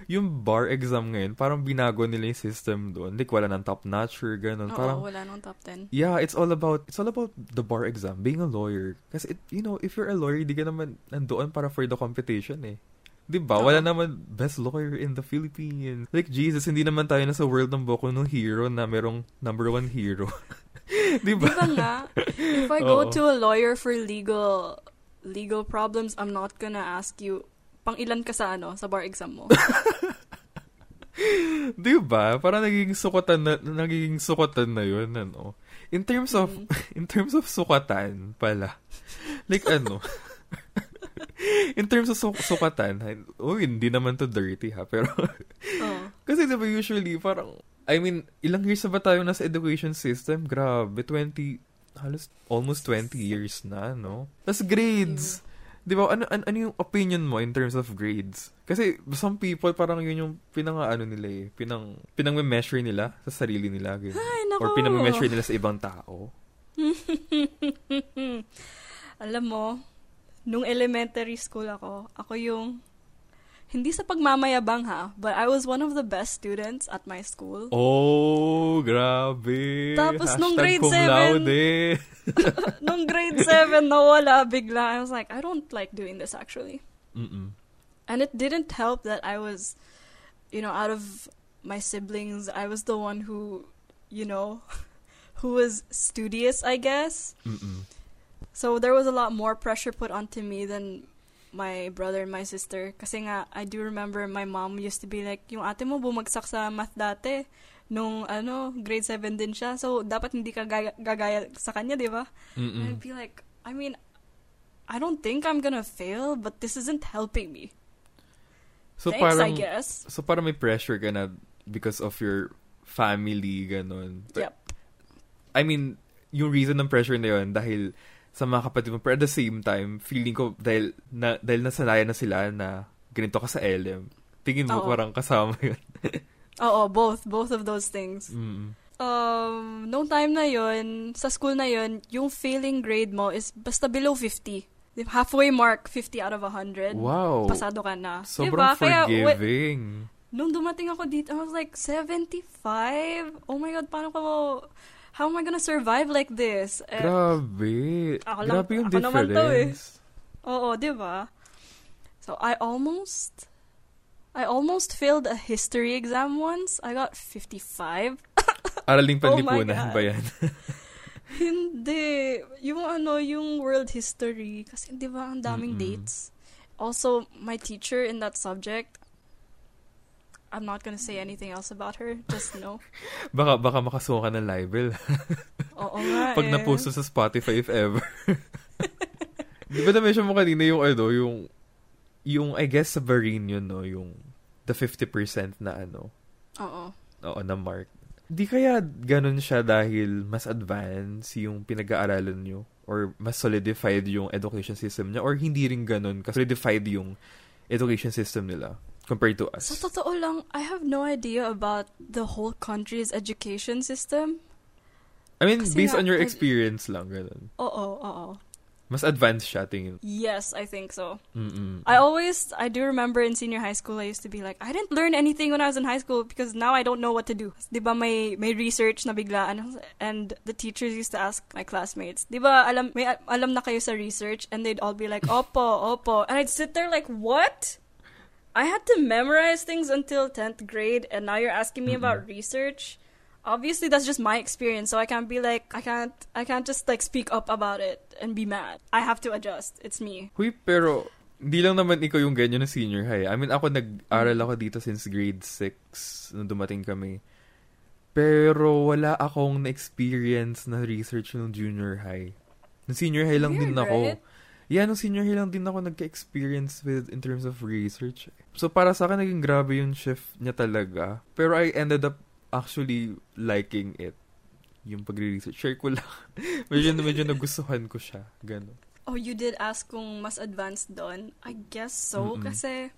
yung bar exam ngayon, parang binago nila yung system doon. Like, wala ng top notcher, ganun. Oo, Parang, wala nung top 10. Yeah, it's all about it's all about the bar exam, being a lawyer. Kasi it, you know, if you're a lawyer, di ka naman nandoon para for the competition eh. 'Di ba? Wala naman best lawyer in the Philippines. Like Jesus, hindi naman tayo nasa world ng Boku no Hero na merong number one hero. 'Di Di ba? ba nga, if I go Oo. to a lawyer for legal legal problems, I'm not gonna ask you, pang ilan ka sa ano, sa bar exam mo? 'Di ba? Parang nagiging sukatan na nagiging sukatan na 'yun ano. In terms of Mm. in terms of sukatan pala. Like ano? in terms of su- sukatan, oh, hindi naman to dirty ha, pero Oo. Kasi diba usually parang, I mean, ilang years na ba tayo nasa education system? Grabe, 20, halos almost 20 years na, no? Tapos grades. Di ba, ano, ano, ano yung opinion mo in terms of grades? Kasi some people parang yun yung pinang ano nila eh, pinang, pinang measure nila sa sarili nila. Ganyan. Ay, nako. Or pinang measure nila sa ibang tao. Alam mo, nung elementary school ako, ako yung, hindi sa pagmamayabang ha, but I was one of the best students at my school. Oh, grabe. Tapos nung grade seven- laude. nung grade 7, nawala bigla. I was like, I don't like doing this actually. Mm-mm. And it didn't help that I was, you know, out of my siblings, I was the one who, you know, who was studious, I guess. Mm-mm. So there was a lot more pressure put onto me than my brother and my sister. Kasi nga, I do remember my mom used to be like, yung ate mo bumagsak sa math dati. Nung, ano, grade 7 din siya. So, dapat hindi ka gaya, gagaya sa kanya, di ba? And I'd be like, I mean, I don't think I'm gonna fail, but this isn't helping me. So Thanks, parang, I guess. So parang may pressure ka na because of your family, ganun. Yep. I mean, yung reason ng pressure na yun dahil sa mga kapatid mo. Pero at the same time, feeling ko dahil, na, dahil nasanayan na sila na ganito ka sa LM. Tingin mo Oo. parang kasama yun. Oo, both. Both of those things. Mm. Um, nung time na yun, sa school na yun, yung failing grade mo is basta below 50. The halfway mark, 50 out of 100. Wow. Pasado ka na. Sobrang diba? Kaya, forgiving. nung dumating ako dito, I was like, 75? Oh my God, paano ko, how am I gonna survive like this? Eh, Grabe. ako lang- Grabe yung ako naman to eh. difference. Oo, di ba? So, I almost, I almost failed a history exam once. I got 55. Araling Oh panlipunan God. ba yan? Hindi. Yung ano, yung world history. Kasi di ba ang daming Mm-mm. dates. Also, my teacher in that subject, I'm not gonna say anything else about her. Just know. baka, baka makasuha ka ng libel. Oo nga Pag eh. na-post sa Spotify if ever. Di ba na-mention mo kanina yung ano, yung, yung I guess sa Bahrain yun, no? Yung the 50% na ano, Oo. oo, na mark. Di kaya ganun siya dahil mas advanced yung pinag-aaralan nyo? Or mas solidified yung education system niya? Or hindi rin ganun, ka-solidified yung education system nila compared to us? Sa totoo lang, I have no idea about the whole country's education system. I mean, kasi based nga, on your I- experience lang, ganun. Oo, oo. Mas advanced siya, tingin. Yes, I think so. Mm-mm. I always, I do remember in senior high school, I used to be like, I didn't learn anything when I was in high school because now I don't know what to do. Di ba may, may research na biglaan and the teachers used to ask my classmates, di ba alam, may alam na kayo sa research and they'd all be like, opo, opo. And I'd sit there like, what? I had to memorize things until 10th grade and now you're asking me mm-hmm. about research? Obviously that's just my experience so I can't be like I can't I can't just like speak up about it and be mad. I have to adjust. It's me. Huy, pero hindi lang naman ikaw yung ganyan na senior high. I mean, ako nag-aral ako dito since grade 6 nung dumating kami. Pero wala akong na-experience na research nung junior high. Nung senior high lang din ako. right? Yeah, nung senior high lang din ako nagka-experience with in terms of research. So para sa akin, naging grabe yung shift niya talaga. Pero I ended up actually liking it. Yung pagre-research. Share ko lang. medyo, medyo nagustuhan ko siya. Ganon. Oh, you did ask kung mas advanced doon. I guess so, Mm-mm. kasi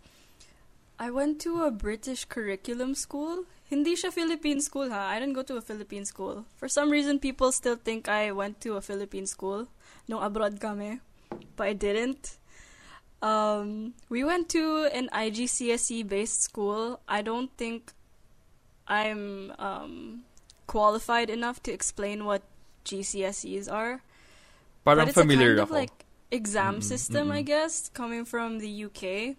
I went to a British curriculum school. Hindi siya Philippine school, ha? I didn't go to a Philippine school. For some reason, people still think I went to a Philippine school nung abroad kami. But I didn't. Um, we went to an IGCSE-based E school. I don't think I'm um, qualified enough to explain what GCSEs are. Parang but it's familiar a kind of like exam Mm-mm, system, I mm-mm. guess, coming from the UK.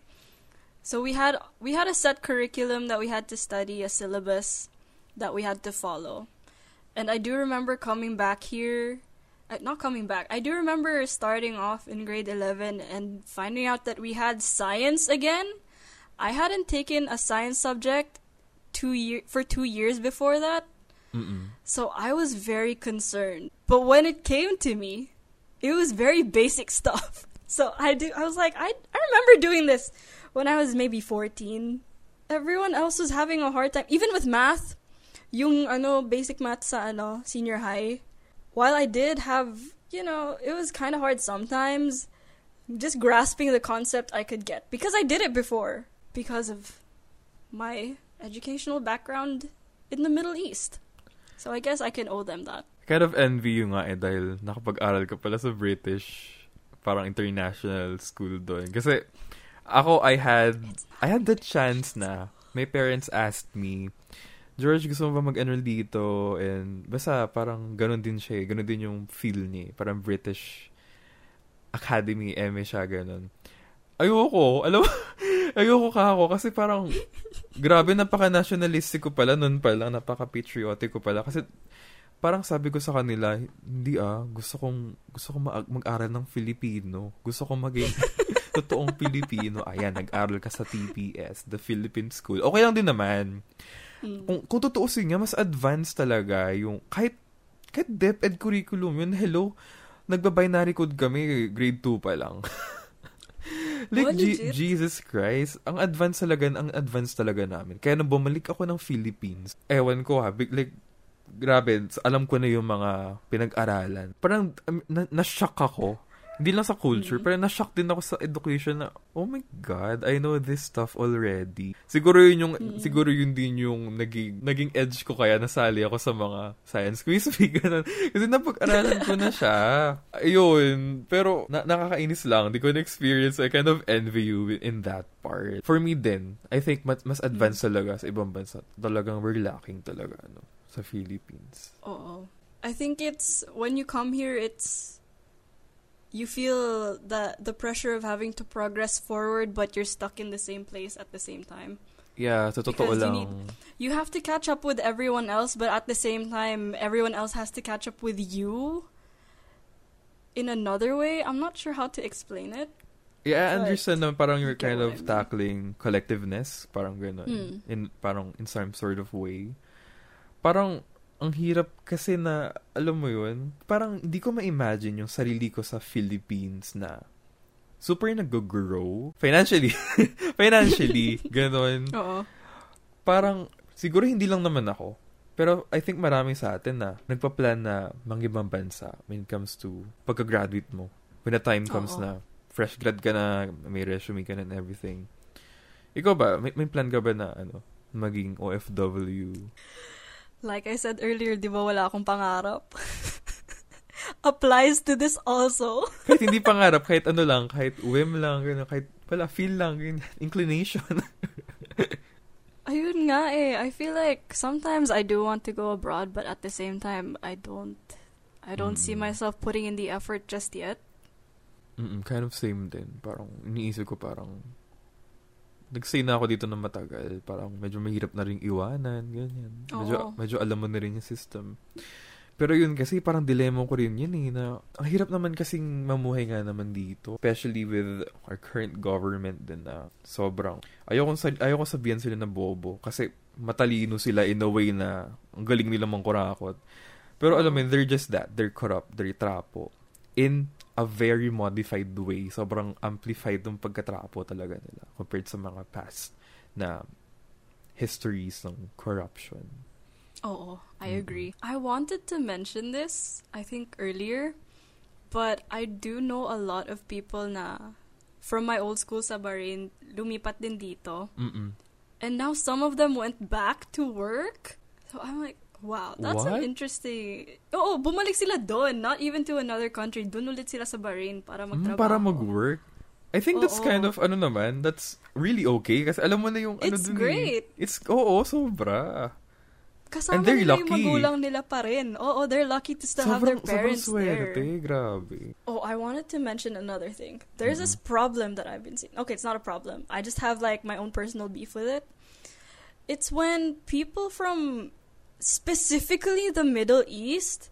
So we had we had a set curriculum that we had to study, a syllabus that we had to follow. And I do remember coming back here, Uh, not coming back. I do remember starting off in grade 11 and finding out that we had science again. I hadn't taken a science subject two year for 2 years before that. Mm-mm. So I was very concerned. But when it came to me, it was very basic stuff. So I do I was like I I remember doing this when I was maybe 14. Everyone else was having a hard time even with math. Yung ano basic math sa ano senior high. While I did have, you know, it was kind of hard sometimes just grasping the concept I could get because I did it before because of my educational background in the Middle East. So I guess I can owe them that. Kind of envy yung nga eh dahil nakapag-aral ka pala sa British parang international school doon. Kasi ako I had I had the chance na my parents asked me George, gusto mo ba mag-enroll dito? And basta parang ganun din siya eh. Ganun din yung feel niya eh. Parang British Academy, eme siya, ganun. Ayoko. Alam mo, ayoko ka ako kasi parang grabe, napaka-nationalistic ko pala nun pala, napaka-patriotic ko pala. Kasi parang sabi ko sa kanila, hindi ah, gusto kong, gusto kong ma- mag-aral ng Filipino. Gusto kong maging totoong Pilipino. Ayan, nag-aral ka sa TPS, the Philippine School. Okay lang din naman. Mm. Kung, kung tutuusin nga, mas advanced talaga yung, kahit, kahit DepEd curriculum yun, hello, nagba-binary code kami, grade 2 pa lang. like, Oh, legit? Jesus Christ, ang advanced talaga, ang advanced talaga namin. Kaya nung bumalik ako ng Philippines, ewan ko ha, big, like, grabe, alam ko na yung mga pinag-aralan. Parang, um, na- na-shock ako. Hindi lang sa culture, Mm. pero na-shock din ako sa education na, oh my God, I know this stuff already. Siguro yun yung, Mm. siguro yun din yung naging, naging edge ko kaya nasali ako sa mga science quiz, ganun. Kasi napag-aralan ko na siya. Ayun. Pero, na- nakakainis lang. Di ko na-experience. I kind of envy you in that part. For me din, I think mas, mas advanced talaga sa ibang bansa. Talagang we're lacking talaga, ano, sa Philippines. Oh, I think it's when you come here, it's you feel the the pressure of having to progress forward, but you're stuck in the same place at the same time. Yeah, sa totoo Because you lang. need- You have to catch up with everyone else, but at the same time, everyone else has to catch up with you. In another way, I'm not sure how to explain it. Yeah, I understand na parang you're kind of I mean. tackling collectiveness, parang gano'n. Hmm. In, parang in some sort of way. Parang, ang hirap kasi na, alam mo yun, parang hindi ko ma-imagine yung sarili ko sa Philippines na super nag-grow. Financially. Financially. Ganon. Oo. Parang, siguro hindi lang naman ako. Pero I think marami sa atin na nagpa-plan na mangibang bansa when it comes to pagka-graduate mo. When the time comes Oo. na fresh grad ka na, may resume ka na and everything. Ikaw ba, may, may plan ka ba na ano, maging OFW? Like I said earlier, di ba wala akong pangarap? Applies to this also. Kahit hindi pangarap, kahit ano lang, kahit whim lang, gano'n, kahit wala, feel lang, ganyan, inclination. Ayun nga eh. I feel like sometimes I do want to go abroad, but at the same time, I don't. I don't see Mm. myself putting in the effort just yet. Mm, kind of same din. Parang, iniisip ko parang, nag-stay na ako dito ng matagal. Parang medyo mahirap na rin iwanan, ganyan. Medyo, Oo. medyo alam mo na rin yung system. Pero yun kasi parang dilema ko rin yun eh, na ang hirap naman kasing mamuhay nga naman dito. Especially with our current government din na sobrang, ayoko, sa, ayoko sabihan sila na bobo kasi matalino sila in a way na ang galing nila mangkurakot. Pero alam mo, they're just that. They're corrupt. They're trapo. In a very modified way. Sobrang amplified ng pagkatrapo talaga nila compared sa mga past na histories ng corruption. Oh, I agree. I wanted to mention this, I think earlier, but I do know a lot of people na from my old school sa Bahrain, lumipat din dito. Mm-mm. And now some of them went back to work. So I'm like, wow, that's What? an interesting... Oo, bumalik sila doon. Not even to another country. Doon ulit sila sa Bahrain para Mm, magtrabaho. para mag-work. I think that's Oo. kind of, ano naman, that's really okay. Kasi alam mo na yung, ano It's dun great. Eh. It's, oo, sobra. Kasama And they're nila yung lucky. magulang nila pa rin. Oo, they're lucky to still have their parents swerte. there. Grabe. Oh, I wanted to mention another thing. There's this Mm-hmm. problem that I've been seeing. Okay, it's not a problem. I just have like my own personal beef with it. It's when people from specifically the Middle East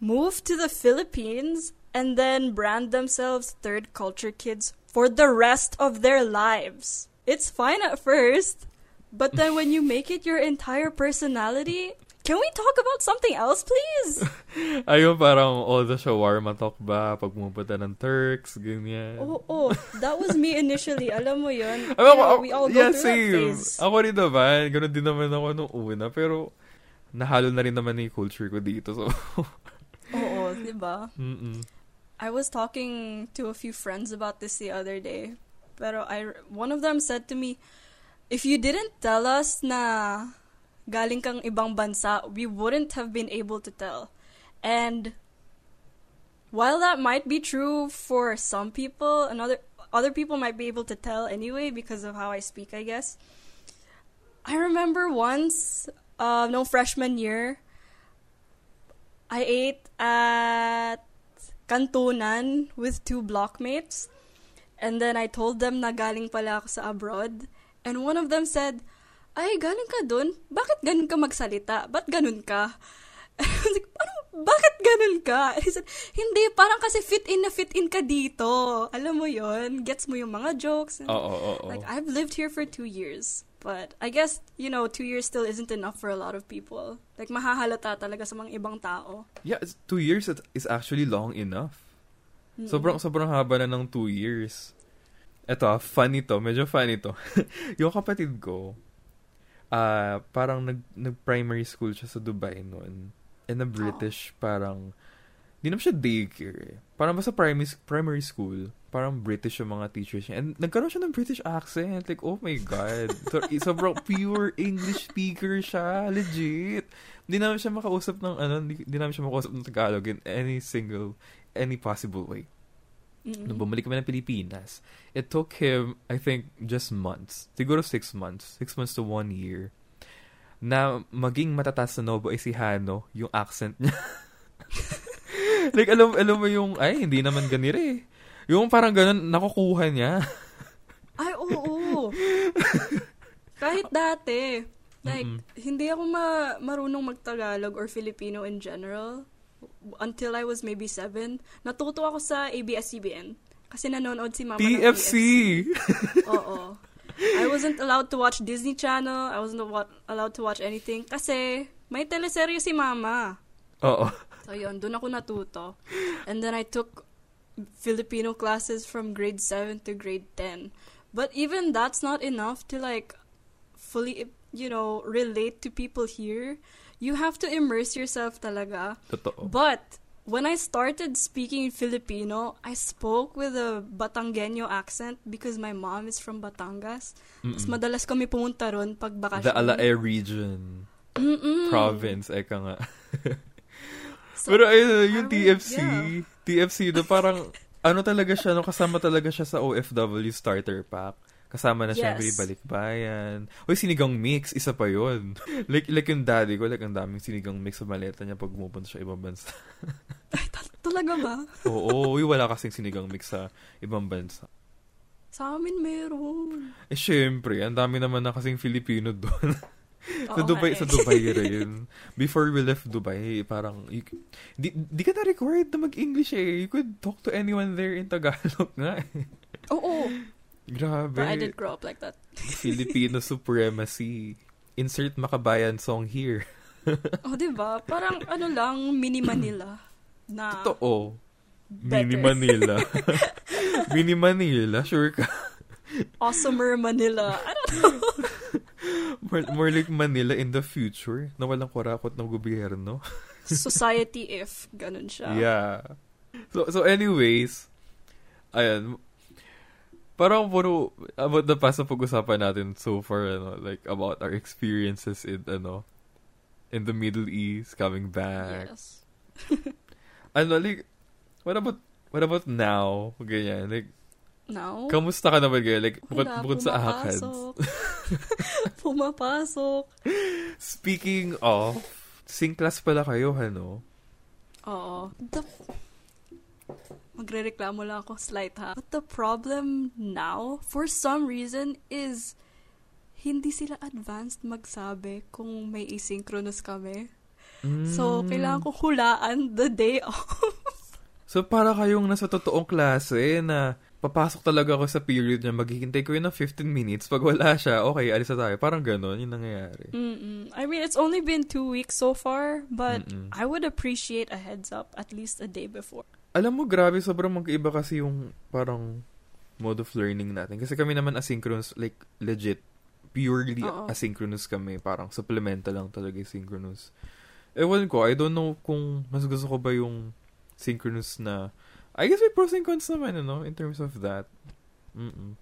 move to the Philippines and then brand themselves third culture kids for the rest of their lives. It's fine at first, but then when you make it your entire personality, can we talk about something else, please? Ayun, parang all the shawarma talk ba pag pumunta ng Turks, ganyan. Oh, oh, that was me initially. Alam mo yun. Alam You know, we all go yeah, through same. that phase. Ako rin naman. Ganun din naman ako nung una. Pero, nahalo na rin naman yung culture ko dito. So, Oo, mm I was talking to a few friends about this the other day. Pero I, one of them said to me, if you didn't tell us na galing kang ibang bansa, we wouldn't have been able to tell. And while that might be true for some people, another other people might be able to tell anyway because of how I speak, I guess. I remember once, uh, no freshman year, I ate at Kantunan with two blockmates. And then I told them na galing pala ako sa abroad. And one of them said, ay, galing ka dun? Bakit ganun ka magsalita? Ba't ganun ka? And I was like, bakit ganun ka? And he said, hindi, parang kasi fit in na fit in ka dito. Alam mo yon Gets mo yung mga jokes. And, Oo, oo, oo. Like, I've lived here for two years. But I guess, you know, two years still isn't enough for a lot of people. Like, mahahalata talaga sa mga ibang tao. Yeah, it's- two years is- is actually long enough. Mm-mm. Sobrang, sobrang haba na ng two years. Eto, ah, funny to. Medyo funny to. yung kapatid ko, ah parang nag, nag-primary school siya sa Dubai noon. And na British, parang, di naman siya daycare eh. Parang basta primary, primary school, parang British yung mga teachers niya. And nagkaroon siya ng British accent. Like, oh my God. So, sobrang pure English speaker siya. Legit. Hindi namin siya makausap ng, ano, hindi, namin siya makausap ng Tagalog in any single, any possible way. Mm-mm. Nung bumalik kami ng Pilipinas, it took him, I think, just months. Siguro six months. Six months to one year. Na maging matatas na Nobo Ecijano yung accent niya. like, alam, alam mo yung, ay, hindi naman ganire eh. Yung parang ganun, nakukuha niya. Ay, oo. Kahit dati. Like, Mm-mm. hindi ako ma- marunong magtagalog or Filipino in general until I was maybe seven. Natuto ako sa ABS-CBN. Kasi nanonood si mama ng TFC! Oo. I wasn't allowed to watch Disney Channel. I wasn't wa- allowed to watch anything. Kasi may teleserye si mama. Oo. So yun, doon ako natuto. And then I took Filipino classes from grade 7 to grade 10. But even that's not enough to like fully, you know, relate to people here. You have to immerse yourself talaga. Totoo. But when I started speaking Filipino, I spoke with a Batangueño accent because my mom is from Batangas. Mas madalas kami pumunta ron pag bakasyon. The Alae region. Mm-mm. Province, eka nga. So, Pero ayun, yung TFC, yeah. TFC, no, parang, ano talaga siya, no, kasama talaga siya sa OFW starter pack. Kasama na Yes. syempre yung balikbayan. Uy, sinigang mix, isa pa yun. like, like yung daddy ko, like ang daming sinigang mix sa maleta niya pag pumupunta siya ibang bansa. Talaga ba? Oo, uy, wala kasing sinigang mix sa ibang bansa. Sa amin meron. Eh, syempre, ang dami naman na kasing Filipino doon. sa Oo Dubai, sa eh. Dubai rin. Before we left Dubai, parang, you, di, di ka na required na mag-English eh. You could talk to anyone there in Tagalog nga eh. Oo. Grabe. But I didn't grow up like that. Filipino supremacy. Insert Makabayan song here. Oh, di ba? Parang ano lang, mini Manila. Na Totoo. better. Mini Manila. Mini Manila, sure ka. Awesomer Manila. I don't know. More, more like Manila in the future na walang kurakot ng gobyerno. Society if. Ganun siya. Yeah. So, so anyways, ayan, parang puro about the past na pag-usapan natin so far, ano, like, about our experiences in, ano, in the Middle East, coming back. Yes. Ano, like, what about, what about now? Ganyan, like, Now? kamusta ka naman ganyan? Like, bukod, Wala, bukod sa ACADS. pumapasok. Speaking of, sing class pala kayo, ano? Oo. The... Magre-reklamo lang ako slight ha. But the problem now, for some reason, is hindi sila advanced magsabi kung may asynchronous kami. So, Mm. kailangan ko hulaan the day off. So, para kayong nasa totoong klase na papasok talaga ako sa period niya, maghihintay ko yun ng 15 minutes. Pag wala siya, okay, alis na tayo. Parang ganon, yung nangyayari. Mm-mm. I mean, it's only been two weeks so far, but Mm-mm. I would appreciate a heads up at least a day before. Alam mo, grabe, sobrang mag-iba kasi yung parang mode of learning natin. Kasi kami naman asynchronous, like, legit, purely Oo. asynchronous kami. Parang supplemental lang talaga yung synchronous. Ewan ko, I don't know kung mas gusto ko ba yung synchronous na... I guess may pros and cons naman, ano, in terms of that. Mm-mm.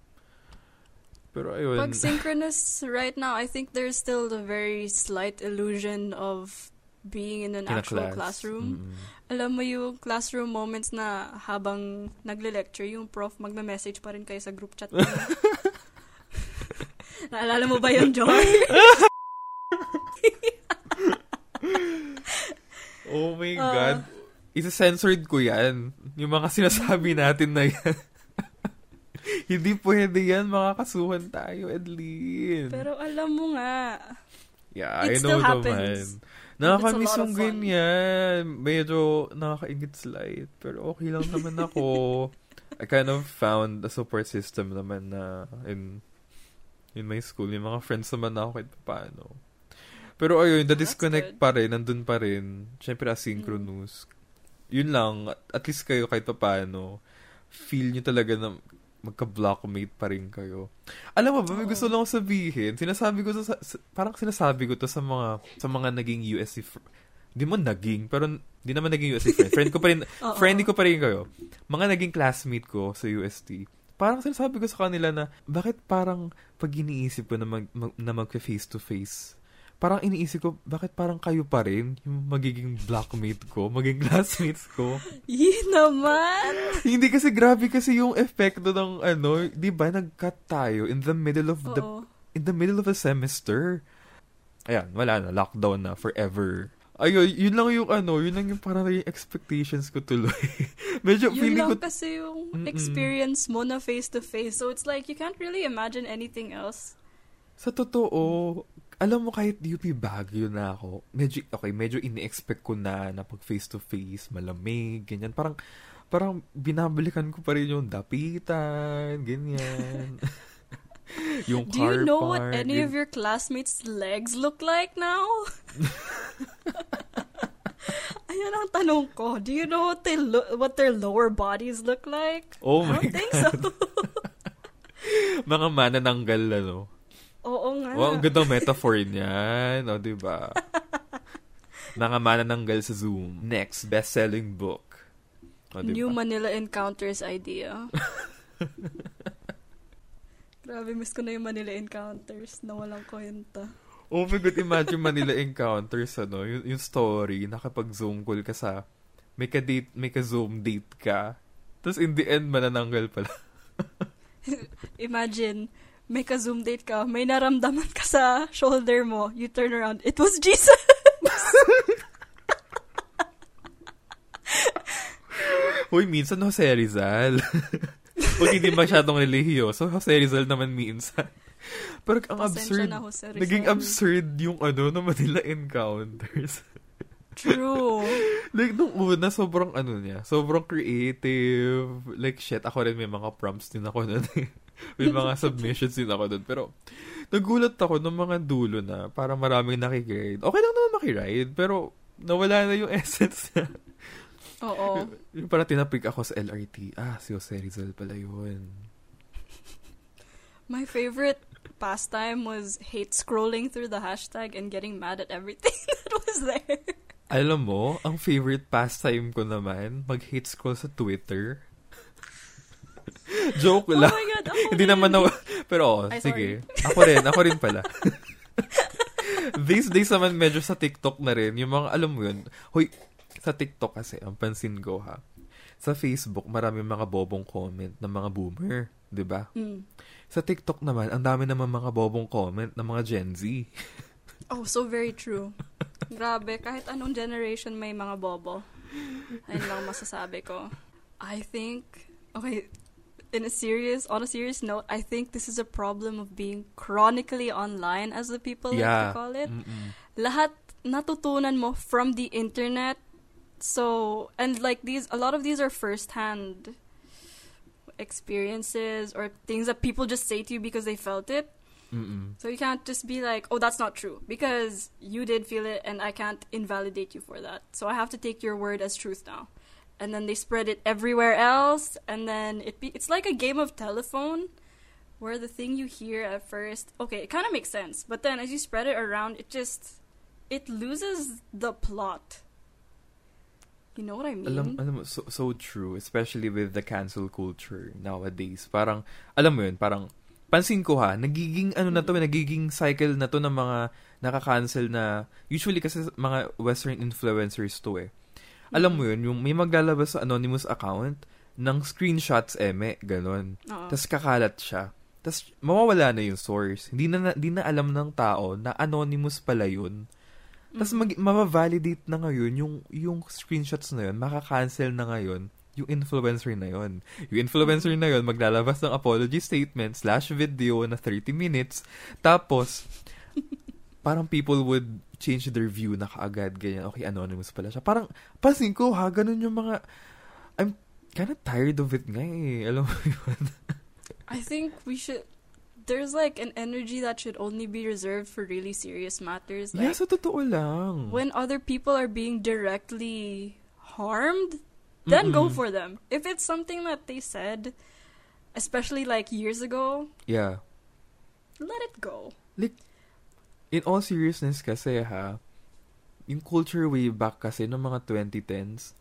Pero ayun. Pag synchronous right now, I think there's still the very slight illusion of being in an in actual class. classroom. Mm-mm. Alam mo yung classroom moments na habang nagle-lecture, yung prof magna-message pa rin kayo sa group chat. Naalala mo ba yun, Joy? Oh my Ah. God. Isa-censored ko yan. Yung mga sinasabi natin na yan. Hindi pwede yan. Makakasuhan tayo, Edlin. Pero alam mo nga, yeah, it I know still naman. happens. Nakakamiss yung ganyan. Medyo nakakaingit slight. Pero okay lang naman ako. I kind of found a support system naman na in in my school. Yung mga friends naman na ako kahit paano. Pero ayun, the disconnect pa rin, nandun pa rin. Siyempre, asynchronous. Yun lang, at least kayo kahit paano, feel nyo talaga na magka-blockmate pa rin kayo. Alam mo ba, may gusto lang sabihin. Sinasabi ko sa, sa- parang sinasabi ko to sa mga sa mga naging USC fr- Di mo naging, pero di naman naging USC friend. Friend ko pa rin, friendly ko pa rin kayo. Mga naging classmate ko sa UST. Parang sinasabi ko sa kanila na, bakit parang pag iniisip ko na, mag, mag- na mag-face to face, parang iniisip ko, bakit parang kayo pa rin yung magiging blockmate ko, maging classmates ko. yun naman. Hindi kasi grabe kasi yung epekto ng ano, 'di ba? Nag-cut tayo in the middle of the Oo. in the middle of a semester. Ayan, wala na, lockdown na forever. Ayun, yun lang yung ano, yun lang yung parang yung expectations ko tuloy. Medyo Yun feeling lang ko kasi yung Mm-mm. experience mo na face-to-face. So it's like, you can't really imagine anything else. sa totoo, alam mo kahit UP Baguio na ako, medyo okay, medyo ini-expect ko na na pag face to face, malamig, ganyan. Parang parang binabalikan ko pa rin yung dapitan, ganyan. yung Do you know what park, any gan- of your classmates' legs look like now? Ayan ang tanong ko. Do you know what they lo- what their lower bodies look like? Oh I my don't think so. Mga manananggal, ano. Oo nga. Wow, ang gandang metaphor niyan. O, di ba? Mga manananggal sa Zoom. Next, best-selling book. O, di New ba? Manila Encounters idea. Grabe, miss ko na yung Manila Encounters na walang kwenta. Oh my God, imagine Manila Encounters, ano, yung, yung story, nakapag-zoom call ka sa, may ka-date, may ka-zoom date ka, tapos in the end, manananggal pala. Imagine, may ka-zoom date ka, may naramdaman ka sa shoulder mo, you turn around, it was Jesus! Uy, minsan Jose Rizal. Pag hindi masyadong relihiyoso, Jose Rizal naman minsan. Pero ang Pasensya absurd, na, Jose Rizal. naging absurd yung ano na Manila Encounters. True. like, nung una, sobrang ano niya, sobrang creative. Like, shit, ako rin may mga prompts din ako nun. eh. May mga submissions din ako nun. Pero, nagulat ako ng mga dulo na parang maraming nakikiride. Okay lang naman makiride, pero nawala na yung essence niya. Oo. Yung parang tinapik ako sa LRT. Ah, si Jose Rizal pala yun. My favorite pastime was hate scrolling through the hashtag and getting mad at everything that was there. Alam mo, ang favorite pastime ko naman, mag-hate scroll sa Twitter. Joke Oh lang. my God, ako Hindi naman na... Pero, oh, Ay, sige. Ako rin, ako rin pala. These days naman medyo sa TikTok na rin. Yung mga, alam mo yun, hoy, sa TikTok kasi, ang pansin ko ha, sa Facebook, marami mga bobong comment ng mga boomer. 'di ba? Mm. Sa TikTok naman, ang dami naman mga bobong comment ng mga Gen Z. Oh, so very true. Grabe, kahit anong generation may mga bobo. Ayun lang masasabi ko. I think, okay, in a serious, on a serious note, I think this is a problem of being chronically online, as the people like to call it. Mm-mm. lahat natutunan mo from the internet. So, and like these, a lot of these are first-hand experiences or things that people just say to you because they felt it. Mm-mm. So you can't just be like, oh, that's not true because you did feel it and I can't invalidate you for that. So I have to take your word as truth now. And then they spread it everywhere else and then it be it's like a game of telephone where the thing you hear at first, okay, it kind of makes sense, but then as you spread it around, it just it loses the plot. You know what I mean? Alam, alam so, so true. Especially with the cancel culture nowadays. Parang, alam mo yun, parang, pansin ko ha, nagiging, ano na to, nagiging cycle na to ng mga nakaka-cancel na, usually kasi mga western influencers to eh. Alam mo yun, yung may maglalabas sa anonymous account ng screenshots eme, ganon. Oo. Tapos kakalat siya. Tapos mawawala na yung source. Hindi na, hindi na alam ng tao na anonymous pala yun. Tapos mag, mamavalidate na ngayon yung, yung screenshots na yun, makakancel na ngayon yung influencer na yun. Yung influencer na yun, maglalabas ng apology statement slash video na 30 minutes. Tapos, parang people would change their view na kaagad, ganyan. Okay, anonymous pala siya. Parang, pansin ko ha, ganun yung mga, I'm kind of tired of it nga eh. Alam mo yun? I think we should. There's like an energy that should only be reserved for really serious matters. Like yeah, sa totoo lang. when other people are being directly harmed, then go Mm-mm. for them. If it's something that they said, especially like years ago, Yeah. let it go. In all seriousness kasi ha, yung culture way back kasi ng mga 2010s,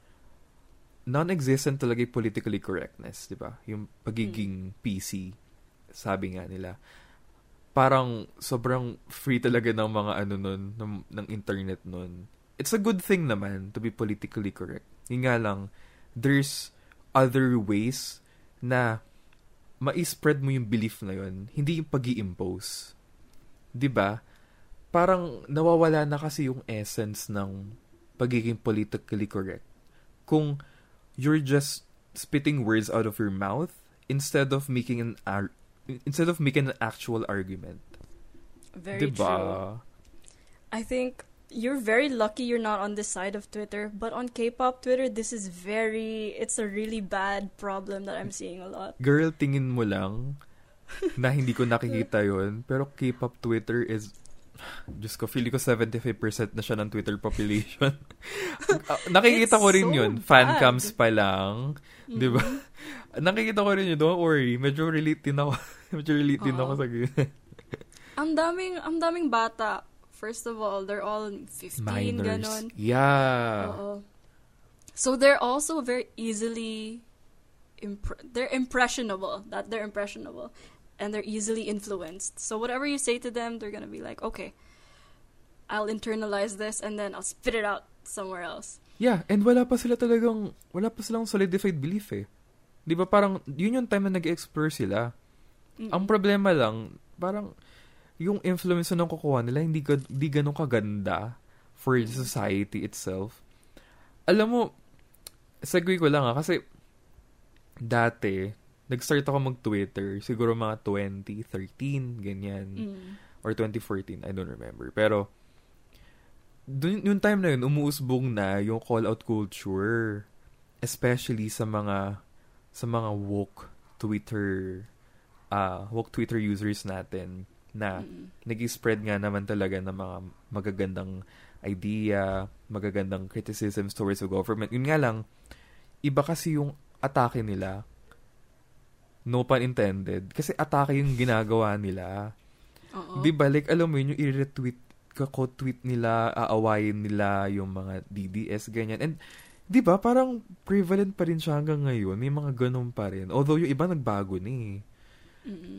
non-existent talaga yung politically correctness, di ba? Yung pagiging PC, sabi nga nila. Parang sobrang free talaga ng mga ano nun, ng, ng internet nun. It's a good thing naman to be politically correct. Yung nga lang, there's other ways na ma-spread mo yung belief na yun, hindi yung pag impose 'di ba? Parang nawawala na kasi yung essence ng pagiging politically correct. Kung you're just spitting words out of your mouth instead of making an ar- instead of making an actual argument. Very 'Di ba? true. I think you're very lucky you're not on this side of Twitter, but on K-pop Twitter, this is very. It's a really bad problem that I'm seeing a lot. Girl, tingin mo lang na hindi ko nakikita yon pero K-pop Twitter is Diyos ko, feeling ko 75% na siya ng Twitter population. Ah, nakikita It's ko rin so yun. Fan cams pa lang. Di ba? Nakikita ko rin yun. Don't worry. Medyo relate din ako. Medyo relate din Oo. ako sa ganyan. Ang daming, ang daming bata. First of all, they're all 15, Minors. ganon. Yeah. Oo. So they're also very easily impre- they're impressionable. That they're impressionable and they're easily influenced. So whatever you say to them, they're going to be like, "Okay, I'll internalize this and then I'll spit it out somewhere else." Yeah. And wala pa sila talagang, wala pa silang solidified belief eh. Di ba parang, yun yung time na nag-explore sila. Ang problema lang, parang, yung influence na kukuha nila, hindi, ga- hindi ganun kaganda for the society itself. Alam mo, segue ko lang ah, kasi dati, nag-start ako mag-Twitter, siguro mga 2013, ganyan. Mm. Or 2014, I don't remember. Pero, dun, yung time na yun, umuusbong na yung call-out culture. Especially sa mga, sa mga woke Twitter, uh, woke Twitter users natin na Mm. nag-spread nga naman talaga ng mga magagandang idea, magagandang criticisms towards the government. Yun nga lang, iba kasi yung atake nila. No pun intended. Kasi atake yung ginagawa nila. Oo. Di ba? Like, alam mo yun, yung i-retweet, kako-tweet nila, aawayin nila yung mga DDS, ganyan. And, di ba, parang prevalent pa rin siya hanggang ngayon. May mga ganun pa rin. Although, yung iba nagbago na eh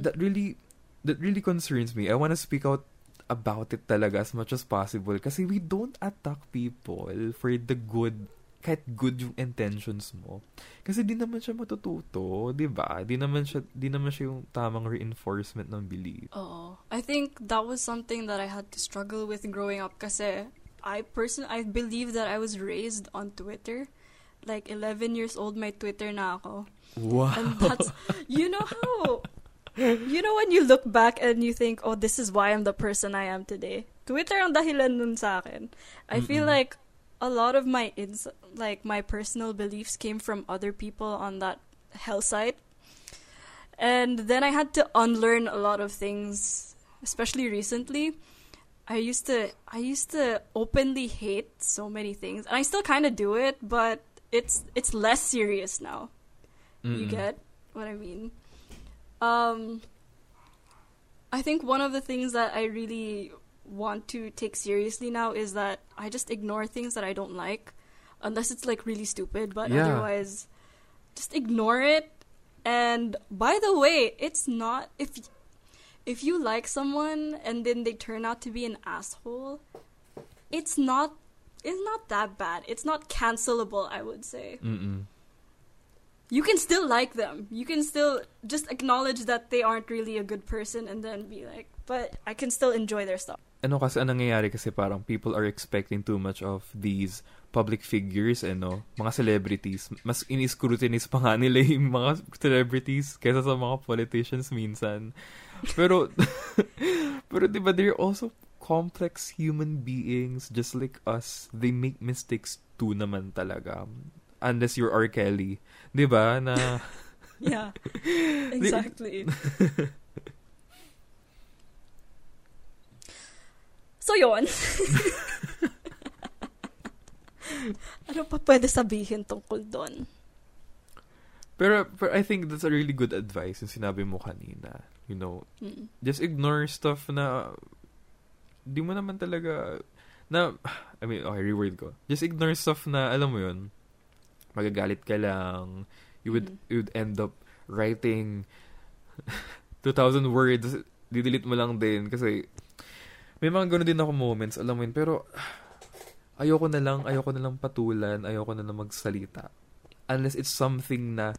that really that really concerns me. I want to speak out about it talaga as much as possible kasi we don't attack people for the good kahit good yung intentions mo. Kasi di naman siya matututo, 'di ba? Di naman siya di naman siya yung tamang reinforcement ng belief. Oo. I think that was something that I had to struggle with growing up kasi I person I believe that I was raised on Twitter. Like 11 years old my Twitter na ako. Wow. And that's you know how you know when you look back and you think, "Oh, this is why I'm the person I am today." Twitter ang dahilan nun sa akin. I feel Mm-mm. like a lot of my ins like my personal beliefs came from other people on that hell site. And then I had to unlearn a lot of things, especially recently. I used to I used to openly hate so many things, and I still kind of do it, but it's it's less serious now. You Mm-mm. get what I mean? Um, I think one of the things that I really want to take seriously now is that I just ignore things that I don't like, unless it's like really stupid. But Yeah. otherwise, just ignore it. And by the way, it's not if if you like someone and then they turn out to be an asshole, it's not it's not that bad. It's not cancelable, I would say Mm-mm. you can still like them. You can still just acknowledge that they aren't really a good person and then be like, but I can still enjoy their stuff. Ano kasi ang nangyayari kasi parang people are expecting too much of these public figures ano mga celebrities. Mas ini-scrutinize pa nga nila yung mga celebrities kaysa sa mga politicians minsan. Pero pero 'di ba they're also complex human beings. Just like us they make mistakes too naman talaga. Unless you're R. Kelly. 'di ba na Yeah, exactly. So yon. ano pa pwede sabihin tungkol doon? pero, pero I think that's a really good advice yung sinabi mo kanina you know Mm. just ignore stuff na di mo naman talaga na I mean okay reword ko just ignore stuff na alam mo yun magagalit ka lang you would Mhm. you would end up writing 2,000 words didelete mo lang din kasi may mga gano'n din ako moments alam mo yun. Pero ayoko na lang ayoko na lang patulan ayoko na lang magsalita. Unless it's something na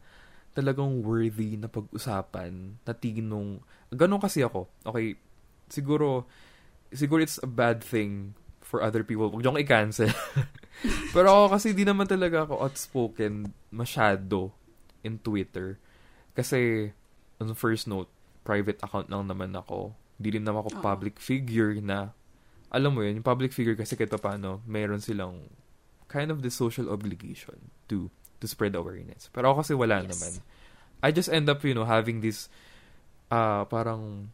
talagang worthy na pag-usapan na tinong ganun kasi ako. Okay siguro siguro it's a bad thing for other people. Huwag niyo akong i-cancel. Pero ako kasi di naman talaga ako outspoken masyado in Twitter. Kasi on first note private account lang naman ako di rin naman ako Oo. public figure na alam mo yun yung public figure kasi kahit paano meron silang kind of the social obligation to to spread awareness pero ako kasi wala Yes. naman I just end up you know having this uh, parang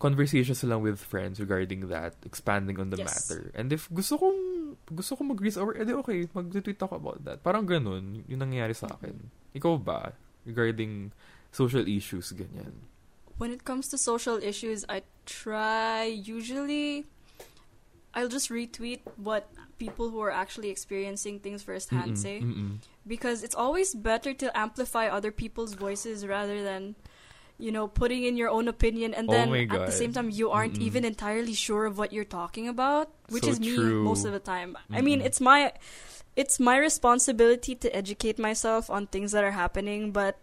conversations lang with friends regarding that, expanding on the Yes. matter. And if gusto kong gusto kong mag-reach over, edi okay, mag-tweet ako about that. Parang ganun, yung nangyayari sa akin. Ikaw ba? Regarding social issues, ganyan. When it comes to social issues, I try usually I'll just retweet what people who are actually experiencing things firsthand Mm-mm, say mm-mm. because it's always better to amplify other people's voices rather than you know putting in your own opinion and Oh then my at the same time you aren't Mm-mm. even entirely sure of what you're talking about which So is me true. most of the time i mean it's my it's my responsibility to educate myself on things that are happening but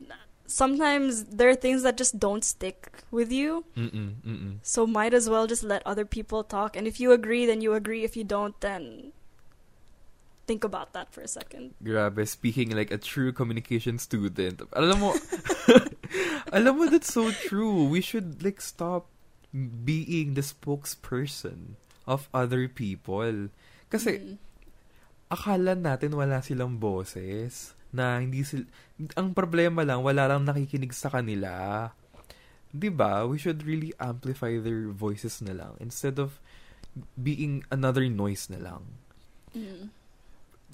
sometimes there are things that just don't stick with you Mm-mm, mm-mm. so might as well just let other people talk and if you agree then you agree if you don't then think about that for a second. Grabe, speaking like a true communication student. Alam mo, alam mo, that's so true. We should like stop being the spokesperson of other people. Kasi, Mm. akala natin wala silang boses. Na hindi sil ang problema lang, wala lang nakikinig sa kanila. 'Di ba? We should really amplify their voices na lang instead of being another noise na lang. Mm.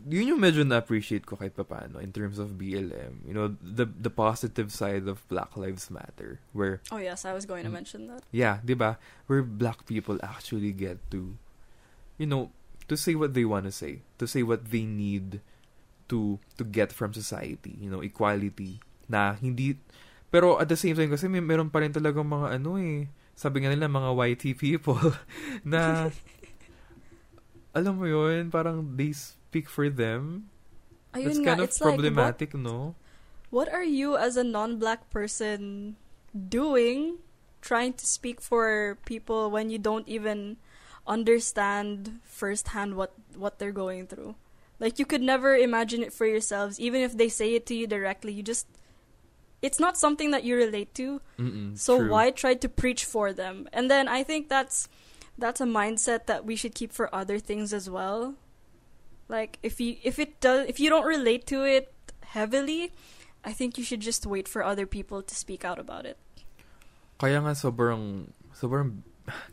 Yun yung medyo na-appreciate ko kahit papaano in terms of BLM. You know, the the positive side of Black Lives Matter. Where, Oh yes, I was going to mention that. yeah, di ba? Where black people actually get to, you know, to say what they want to say. To say what they need to to get from society. You know, equality. Na hindi, pero at the same time kasi may meron pa rin talagang mga ano eh, sabi nga nila mga YT people na alam mo yun, parang they speak for them. Ayun That's nga, kind of it's like, what, problematic, no? what are you as a non-black person doing trying to speak for people when you don't even understand firsthand what what they're going through like you could never imagine it for yourselves. Even if they say it to you directly you just it's not something that you relate to. Mm-mm, so true. why try to preach for them? And then i think that's that's a mindset that we should keep for other things as well. Like if you if it does if you don't relate to it heavily i think you should just wait for other people to speak out about it. Kaya nga sobrang, sobrang,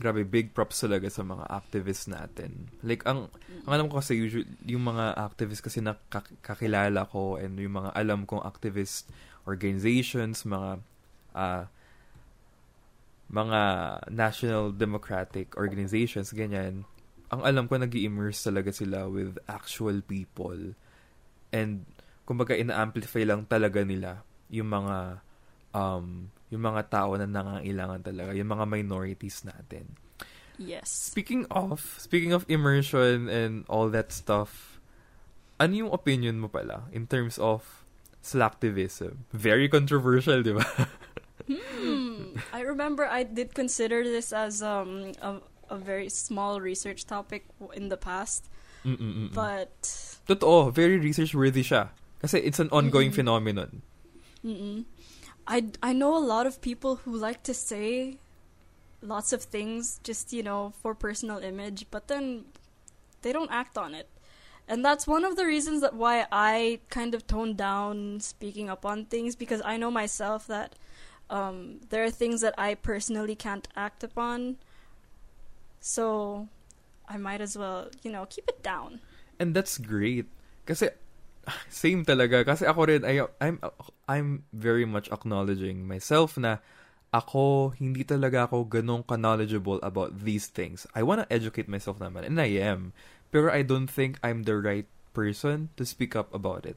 grabe, big props talaga sa mga activists natin. Like, ang, ang alam ko kasi, usually, yung mga activists kasi na kak- kakilala ko and yung mga alam kong activist organizations, mga, ah, mga national democratic organizations, ganyan, ang alam ko, nag immerse talaga sila with actual people. And, kumbaga, ina-amplify lang talaga nila yung mga, um, yung mga tao na nangangailangan talaga, yung mga minorities natin. yes Speaking of, speaking of immersion and all that stuff, ano yung opinion mo pala in terms of slacktivism? Very controversial, di ba? Hmm. I remember I did consider this as um a, a very small research topic in the past, Mm-mm-mm. but Totoo, very research-worthy siya. Kasi it's an ongoing Mm-mm. phenomenon. mm-mm. I I know a lot of people who like to say lots of things just you know for personal image, but then they don't act on it. And that's one of the reasons that why I kind of toned down speaking up on things because I know myself that um, there are things that I personally can't act upon. So I might as well, you know, keep it down. And that's great. Kasi, same talaga. Kasi ako rin, I, I'm, I'm very much acknowledging myself na ako, hindi talaga ako ganong knowledgeable about these things. I wanna educate myself naman, and I am. Pero I don't think I'm the right person to speak up about it.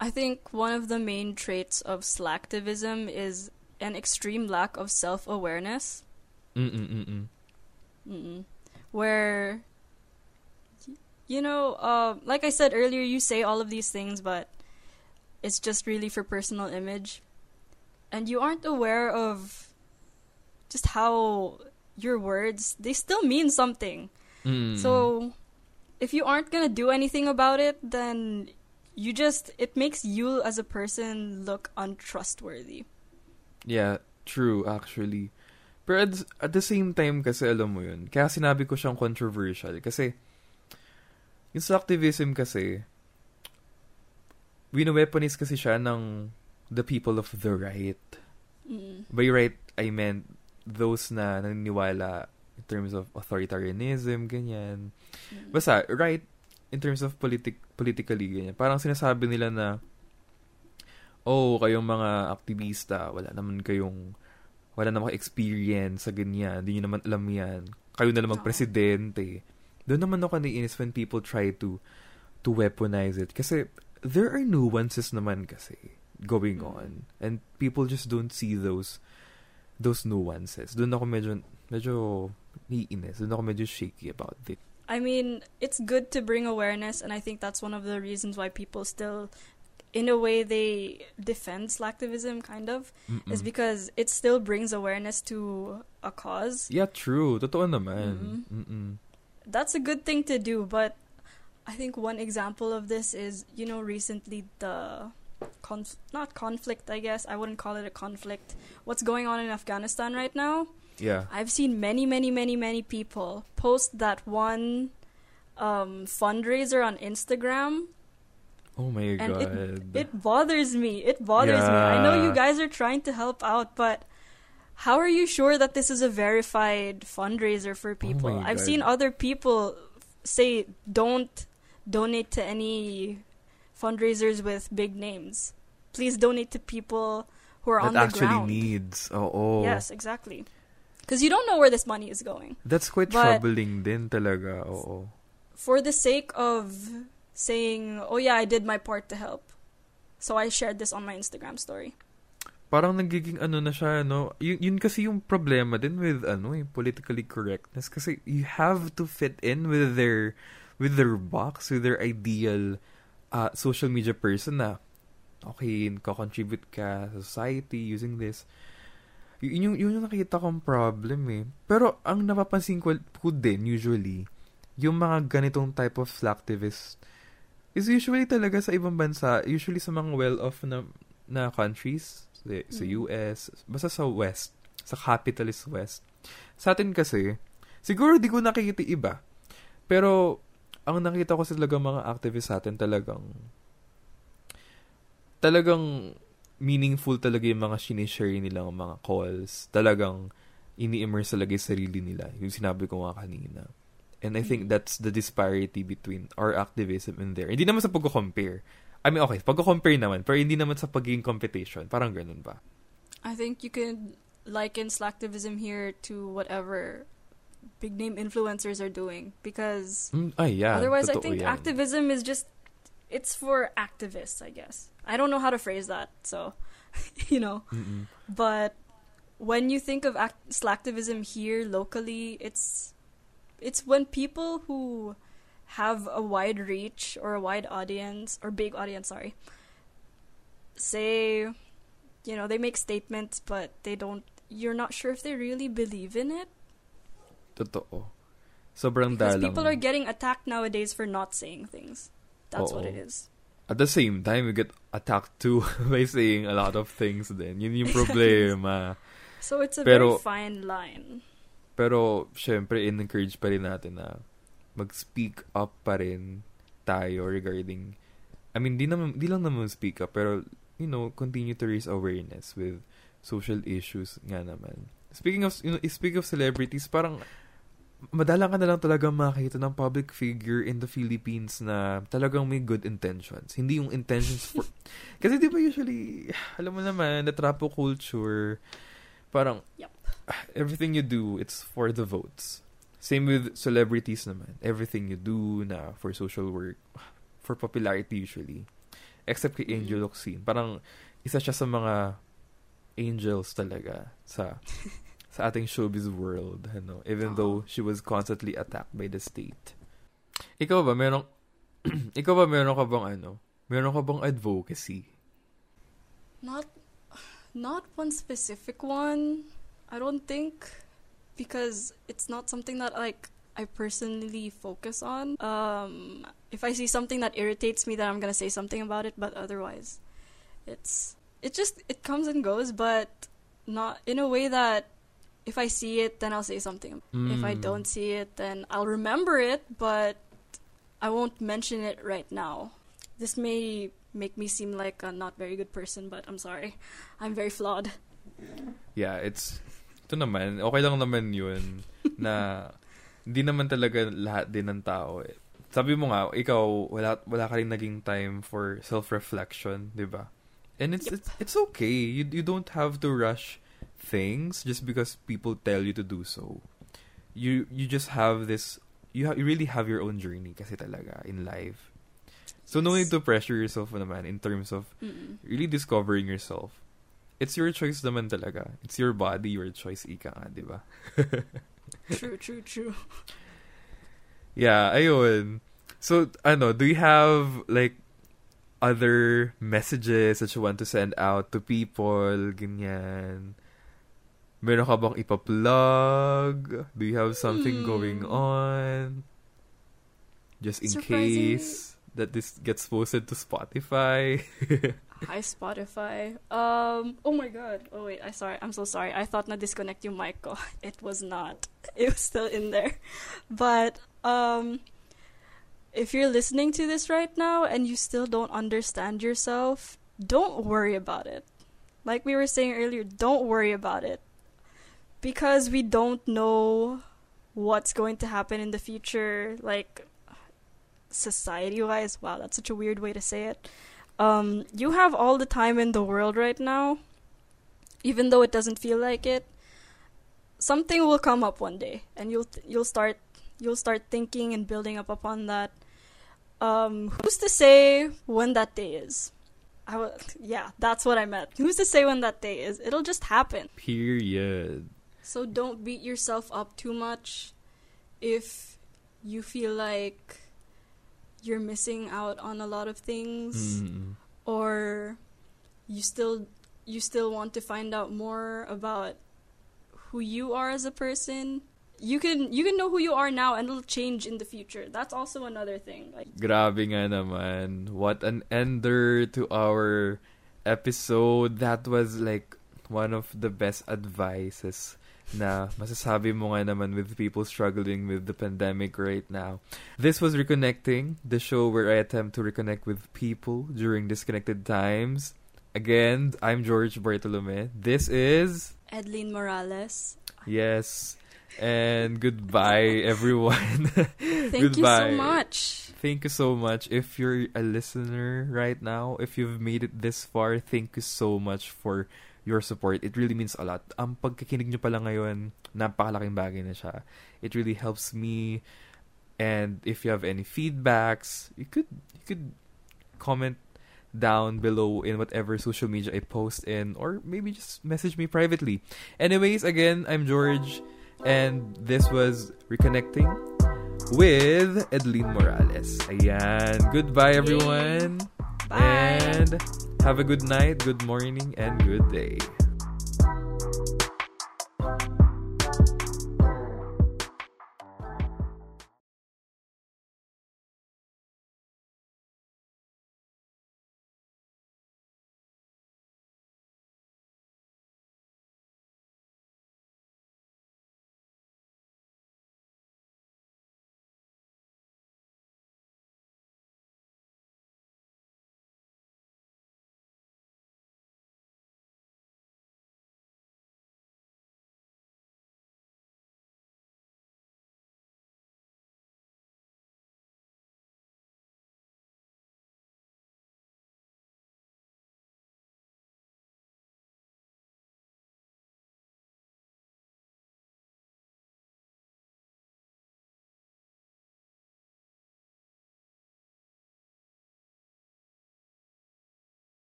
I think one of the main traits of slacktivism is an extreme lack of self awareness. Mm-mm-mm. Mm-mm. Where, you know, uh, like I said earlier, you say all of these things, but it's just really for personal image. And you aren't aware of just how your words, they still mean something. Mm. So, if you aren't gonna do anything about it, then you just, it makes you as a person look untrustworthy. Yeah, true, actually. Pero at, at the same time kasi, alam mo yun, kaya sinabi ko siyang controversial. Kasi, yung sa activism kasi, wino-weaponize kasi siya ng the people of the right. Mm. By right, I meant those na naniniwala in terms of authoritarianism, ganyan. Mm. Basta, right, in terms of politic politically, ganyan. Parang sinasabi nila na, oh, kayong mga aktivista, wala naman kayong, wala naman kayong experience sa ganyan, hindi nyo naman alam yan. Kayo na naman Oo. presidente. Doon naman ako naiinis when people try to to weaponize it. Kasi, there are nuances naman kasi going Mm. on. And people just don't see those those nuances. Doon ako medyo, medyo naiinis. Doon ako medyo shaky about it. I mean, it's good to bring awareness, and I think that's one of the reasons why people still, in a way, they defend slacktivism, kind of, is Mm-mm. because it still brings awareness to a cause. Yeah, true. Totoo naman. Mm-hmm. Mm-mm. That's a good thing to do, but I think one example of this is, you know, recently the conf- not conflict, I guess. I wouldn't call it a conflict. What's going on in Afghanistan right now? Yeah. I've seen many, many, many, many people post that one um, fundraiser on Instagram. Oh my And god. it, it bothers me. It bothers me. I know you guys are trying to help out, but how are you sure that this is a verified fundraiser for oh people? Oh I've God. seen other people say don't donate to any fundraisers with big names. Please donate to people who are that on the actually ground. needs. Oo. Yes, exactly. Because you don't know where this money is going. That's quite But- troubling din talaga. Oo. For the sake of saying, oh yeah, I did my part to help. So I shared this on my Instagram story. Parang nagiging ano na siya, no? Yun, yun kasi yung problema din with ano eh, politically correctness. Kasi you have to fit in with their with their box, with their ideal uh, social media person na okay, contribute ka sa society using this. Yun yung, yun yung nakita kong problem eh. Pero ang napapansin ko, ko din usually, yung mga ganitong type of slacktivist is usually talaga sa ibang bansa, usually sa mga well-off na, na countries, sa, sa Mm. US, basta sa West, sa capitalist West. Sa atin kasi, siguro di ko nakikita iba. Pero, ang nakita ko sa talaga mga activists sa atin talagang talagang meaningful talaga yung mga sinishare nilang mga calls. Talagang ini-immerse talaga yung sarili nila. Yung sinabi ko nga kanina. And I think that's the disparity between our activism and there. Hindi naman sa pagko-compare. I mean, okay, pagko-compare naman, pero hindi naman sa pagiging competition. Parang ganun ba? I think you can liken slacktivism here to whatever big name influencers are doing because Mm, yeah. otherwise I think yan. activism is just it's for activists, I guess. I don't know how to phrase that, so you know. Mm-mm. But when you think of act- slacktivism here locally, it's it's when people who have a wide reach or a wide audience or big audience, sorry, say, you know, they make statements, but they don't. You're not sure if they really believe in it Totoo. Sobrang because dalang. people are getting attacked nowadays for not saying things. That's what it is. At the same time, you get attacked too by saying a lot of things then. Yun yung problema. So it's a Pero- very fine line. Pero, syempre, in-encourage pa rin natin na mag-speak up pa rin tayo regarding, I mean, di, naman, di lang naman speak up, pero, you know, continue to raise awareness with social issues nga naman. Speaking of, you know, speaking of celebrities, parang, madalang ka na lang talaga makita ng public figure in the Philippines na talagang may good intentions. Hindi yung intentions for... Kasi di ba usually, alam mo naman, the trapo culture, parang, Yup. everything you do, it's for the votes. Same with celebrities naman. Everything you do na for social work, for popularity usually. Except kay Angel Locsin. Parang, isa siya sa mga angels talaga sa sa ating showbiz world, ano, even though she was constantly attacked by the state. Ikaw ba, meron, ikaw ba meron ka bang ano, meron ka bang advocacy? Not not one specific one. I don't think because it's not something that like I personally focus on. Um if I see something that irritates me then I'm going to say something about it, but otherwise it's it just it comes and goes, but not in a way that if I see it then I'll say something. If I Mm. don't see it then I'll remember it, but I won't mention it right now. This may make me seem like a not very good person, but I'm sorry. I'm very flawed. Yeah, it's ito naman, okay lang naman yun na hindi naman talaga lahat din ng tao eh. Sabi mo nga, ikaw, wala, wala ka rin naging time for self-reflection, di ba? And it's, it's, it's okay. You, you don't have to rush things just because people tell you to do so. You, you just have this, you, ha- you really have your own journey kasi talaga in life. So no need to pressure yourself naman in terms of Mm-mm. really discovering yourself. It's your choice naman talaga. It's your body, your choice, ika nga, di ba? True, true, true. Yeah, ayun. So, ano, do you have, like, other messages that you want to send out to people, ganyan? Meron ka bang ipa-plug? Do you have something Hmm. going on? just in Surprisingly- case that this gets posted to Spotify. Hi Spotify. Um. Oh my god. Oh wait. I sorry. I'm so sorry. I thought na disconnect yung mic ko. It was not. It was still in there. But um, if you're listening to this right now and you still don't understand yourself, don't worry about it. Like we were saying earlier, don't worry about it because we don't know what's going to happen in the future. Like society wise. Wow, that's such a weird way to say it um, you have all the time in the world right now, even though it doesn't feel like it. Something will come up one day, and you'll you'll start you'll start thinking and building up upon that. Um, who's to say when that day is? I w- yeah, that's what I meant. Who's to say when that day is? It'll just happen. Period. So don't beat yourself up too much if you feel like you're missing out on a lot of things Mm. or you still you still want to find out more about who you are as a person. You can you can know who you are now and it'll change in the future. That's also another thing. Like Grabe nga naman. What an ender to our episode. That was like one of the best advices na masasabi mo nga naman with people struggling with the pandemic right now. This was Reconnecting, the show where I attempt to reconnect with people during disconnected times. Again, I'm George Bartolome. This is Edlyn Morales. yes. And goodbye everyone. Thank you so much. Thank you so much. If you're a listener right now, if you've made it this far, thank you so much for your support. It really means a lot. Ang pagkikinig nyo pala ngayon, napakalaking bagay na siya. It really helps me. And if you have any feedbacks, you could you could comment down below in whatever social media I post in or maybe just message me privately. Anyways, again, I'm George and this was Reconnecting with Edlene Morales. Ayan. Goodbye, everyone. Bye. And have a good night, good morning, and good day.